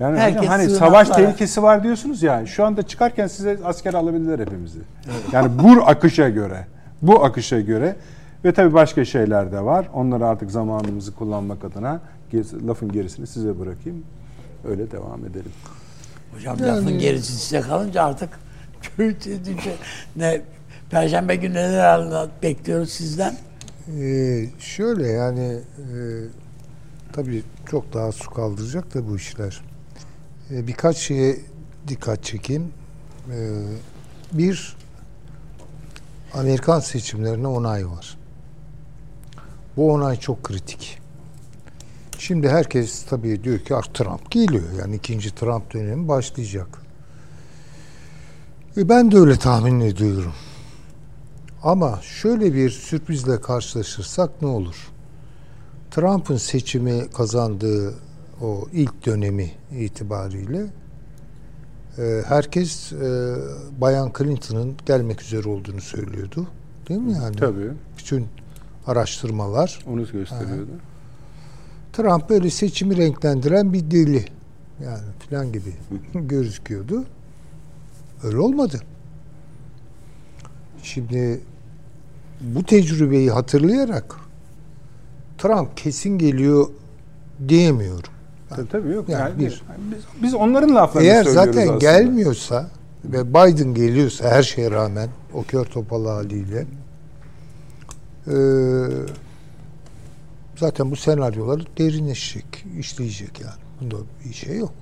Speaker 1: Yani
Speaker 2: Herkes
Speaker 1: hocam hani savaş tehlikesi var diyorsunuz ya. Şu anda çıkarken size asker alabilirler hepimizi. Yani bu akışa göre, bu akışa göre ve tabii başka şeyler de var. Onları artık zamanımızı kullanmak adına lafın gerisini size bırakayım. Öyle devam edelim.
Speaker 2: Hocam lafın gerisi size kalınca artık ne Perşembe günü neler bekliyoruz sizden?
Speaker 3: Ee, şöyle yani e, tabii çok daha su kaldıracak da bu işler. Ee, birkaç şeye dikkat çekeyim. Ee, bir Amerikan seçimlerine onay var. Bu onay çok kritik. Şimdi herkes tabii diyor ki "Ah, Trump geliyor. Yani ikinci Trump dönemi başlayacak. E ben de öyle tahmin ediyorum. Ama şöyle bir sürprizle karşılaşırsak ne olur? Trump'ın seçimi kazandığı o ilk dönemi itibariyle e, herkes e, Bayan Clinton'ın gelmek üzere olduğunu söylüyordu. Değil mi yani?
Speaker 1: Tabii.
Speaker 3: Bütün araştırmalar.
Speaker 1: Onu gösteriyordu.
Speaker 3: Trump böyle seçimi renklendiren bir deli. Yani filan gibi <laughs> gözüküyordu. Öyle olmadı. Şimdi bu tecrübeyi hatırlayarak Trump kesin geliyor diyemiyorum.
Speaker 1: Tabii tabii yok.
Speaker 3: Yani
Speaker 1: Yani
Speaker 3: bir-
Speaker 1: bir, biz, biz onların laflarını
Speaker 3: Eğer
Speaker 1: söylüyoruz
Speaker 3: zaten
Speaker 1: aslında.
Speaker 3: gelmiyorsa ve Biden geliyorsa her şeye rağmen o kör topal haliyle eee, zaten bu senaryolar derinleşecek, işleyecek yani. Bunda bir şey yok.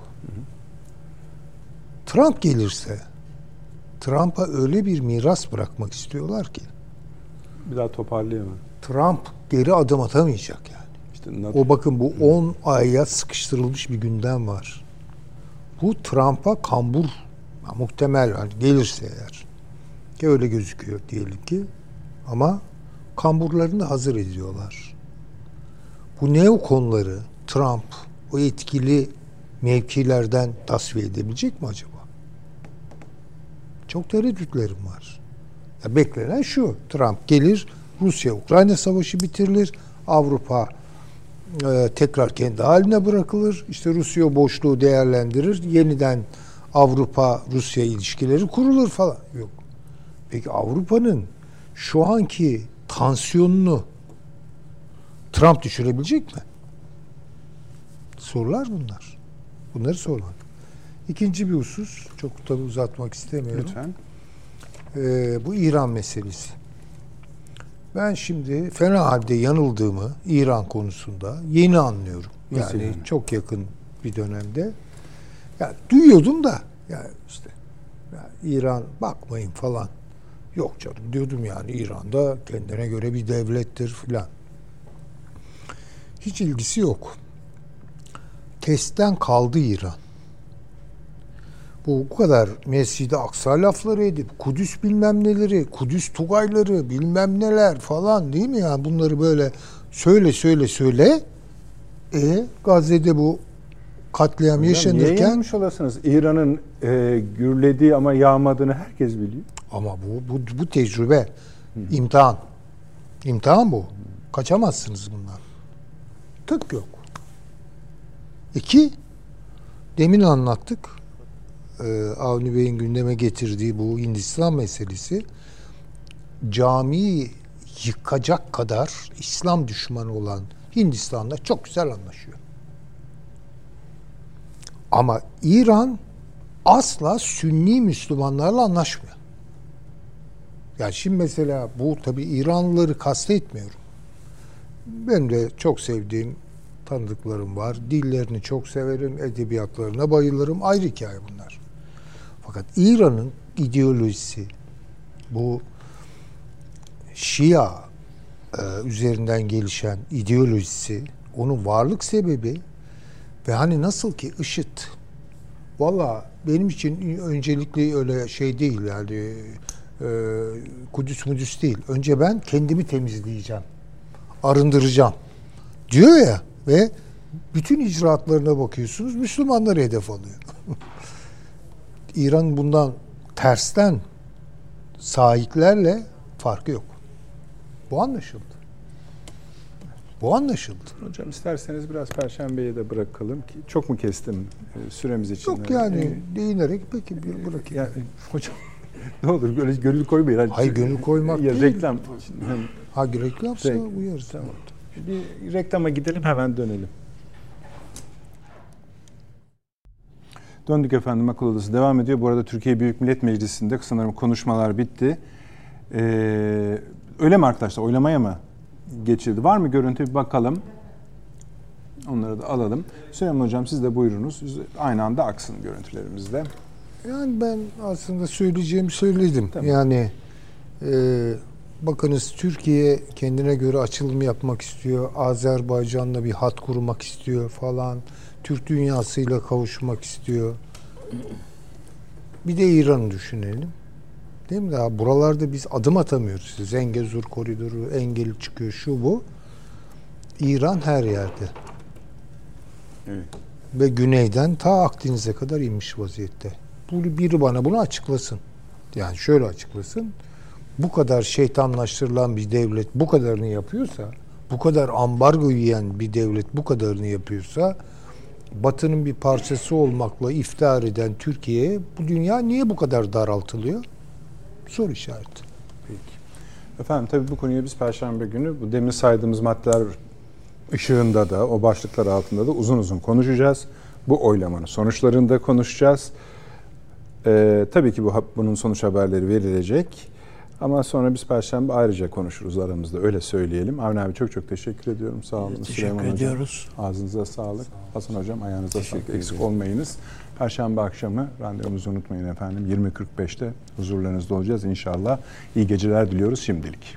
Speaker 3: Trump gelirse Trump'a öyle bir miras bırakmak istiyorlar ki
Speaker 1: Bir daha toparlayamam.
Speaker 3: Trump geri adım atamayacak yani.
Speaker 1: İşte NATO-
Speaker 3: O bakın bu 10 aya sıkıştırılmış bir gündem var. Bu Trump'a kambur ya muhtemel hani gelirse eğer ki öyle gözüküyor diyelim ki ama kamburlarını hazır ediyorlar. Bu neo konuları Trump o etkili mevkilerden tasfiye edebilecek mi acaba? Çok tereddütlerim var. Ya beklenen şu. Trump gelir, Rusya-Ukrayna savaşı bitirilir, Avrupa e, tekrar kendi haline bırakılır. İşte Rusya boşluğu değerlendirir. Yeniden Avrupa-Rusya ilişkileri kurulur falan. Yok. Peki Avrupa'nın şu anki tansiyonunu Trump düşürebilecek mi? Sorular bunlar. Bunları sormak. İkinci bir husus, çok tabii uzatmak istemiyorum.
Speaker 1: Lütfen.
Speaker 3: Ee, bu İran meselesi. Ben şimdi fena halde yanıldığımı İran konusunda yeni anlıyorum.
Speaker 1: Nasıl
Speaker 3: Yani
Speaker 1: yani?
Speaker 3: çok yakın bir dönemde. Ya duyuyordum da ya işte ya İran bakmayın falan. Yok canım diyordum yani İran'da kendine göre bir devlettir filan. Hiç ilgisi yok. Testten kaldı İran. Bu bu kadar Mescid-i Aksa lafları edip Kudüs bilmem neleri, Kudüs Tugayları bilmem neler falan değil mi ya? Bunları böyle söyle söyle söyle. E Gazze'de bu katliam
Speaker 1: Hocam Niye
Speaker 3: yaşanırken
Speaker 1: yanlış olasınız? İran'ın e, gürlediği ama yağmadığını herkes biliyor.
Speaker 3: Ama bu bu, bu tecrübe imtihan. İmtihan bu. Kaçamazsınız bundan. Tık yok. İki, demin anlattık. Ee, Avni Bey'in gündeme getirdiği bu Hindistan meselesi camiyi yıkacak kadar İslam düşmanı olan Hindistan'la çok güzel anlaşıyor. Ama İran asla Sünni Müslümanlarla anlaşmıyor. Yani şimdi mesela bu tabii İranlıları kastetmiyorum. Benim de çok sevdiğim tanıdıklarım var. Dillerini çok severim, edebiyatlarına bayılırım. Ayrı hikaye bunlar. Fakat İran'ın ideolojisi bu Şia e, üzerinden gelişen ideolojisi, onun varlık sebebi ve hani nasıl ki IŞİD Valla benim için öncelikli öyle şey değil yani Kudüs Mudüs değil. Önce ben kendimi temizleyeceğim. Arındıracağım. Diyor ya ve bütün icraatlarına bakıyorsunuz Müslümanları hedef alıyor. <laughs> İran bundan tersten sahiplerle farkı yok. Bu anlaşıldı. Bu anlaşıldı.
Speaker 1: Hocam isterseniz biraz Perşembe'ye de bırakalım ki çok mu kestim e, süremiz için?
Speaker 3: Yok yani değinerek peki bırakayım.
Speaker 1: Ya, hocam <laughs> ne olur böyle gönül koymayın. Hani-
Speaker 3: Hayır, gönül koymak
Speaker 1: ya,
Speaker 3: değil.
Speaker 1: Reklam.
Speaker 3: Ha reklamsa
Speaker 1: Renk.
Speaker 3: uyarız.
Speaker 1: Tamam. Bir reklama gidelim hemen dönelim. Döndük efendim akıl odası devam ediyor. Bu arada Türkiye Büyük Millet Meclisi'nde sanırım konuşmalar bitti. Ee, öyle mi arkadaşlar oylamaya mı geçildi? Var mı görüntü bir bakalım. Onları da alalım. Süleyman Hocam siz de buyurunuz. Aynı anda aksın görüntülerimizde.
Speaker 3: Yani ben aslında söyleyeceğimi söyledim.
Speaker 1: Tamam.
Speaker 3: Yani e, bakınız Türkiye kendine göre açılım yapmak istiyor. Azerbaycan'la bir hat kurmak istiyor falan. Türk dünyasıyla kavuşmak istiyor. Bir de İran'ı düşünelim. Değil mi? Daha buralarda biz adım atamıyoruz. Zengezur koridoru, engel çıkıyor şu bu. İran her yerde.
Speaker 4: Evet.
Speaker 3: Ve güneyden ta Akdeniz'e kadar inmiş vaziyette. Bu biri bana bunu açıklasın. Yani şöyle açıklasın. Bu kadar şeytanlaştırılan bir devlet bu kadarını yapıyorsa, bu kadar ambargo yiyen bir devlet bu kadarını yapıyorsa, Batı'nın bir parçası olmakla iftihar eden Türkiye'ye bu dünya niye bu kadar daraltılıyor? Soru işareti.
Speaker 1: Peki. Efendim tabii bu konuya biz Perşembe günü bu demin saydığımız maddeler ışığında da o başlıklar altında da uzun uzun konuşacağız. Bu oylamanın sonuçlarını da konuşacağız. Ee, tabii ki bu bunun sonuç haberleri verilecek. Ama sonra biz Perşembe ayrıca konuşuruz aramızda öyle söyleyelim. Avni abi çok çok teşekkür ediyorum. Sağ olun.
Speaker 2: Teşekkür
Speaker 1: Süleyman
Speaker 2: ediyoruz.
Speaker 1: Hocam, ağzınıza sağlık. Sağ. Hasan hocam ayağınıza sağlık. Ediyoruz.
Speaker 4: Eksik
Speaker 1: olmayınız. Perşembe akşamı randevumuzu unutmayın efendim. 20.45'te huzurlarınızda olacağız inşallah. İyi geceler diliyoruz şimdilik.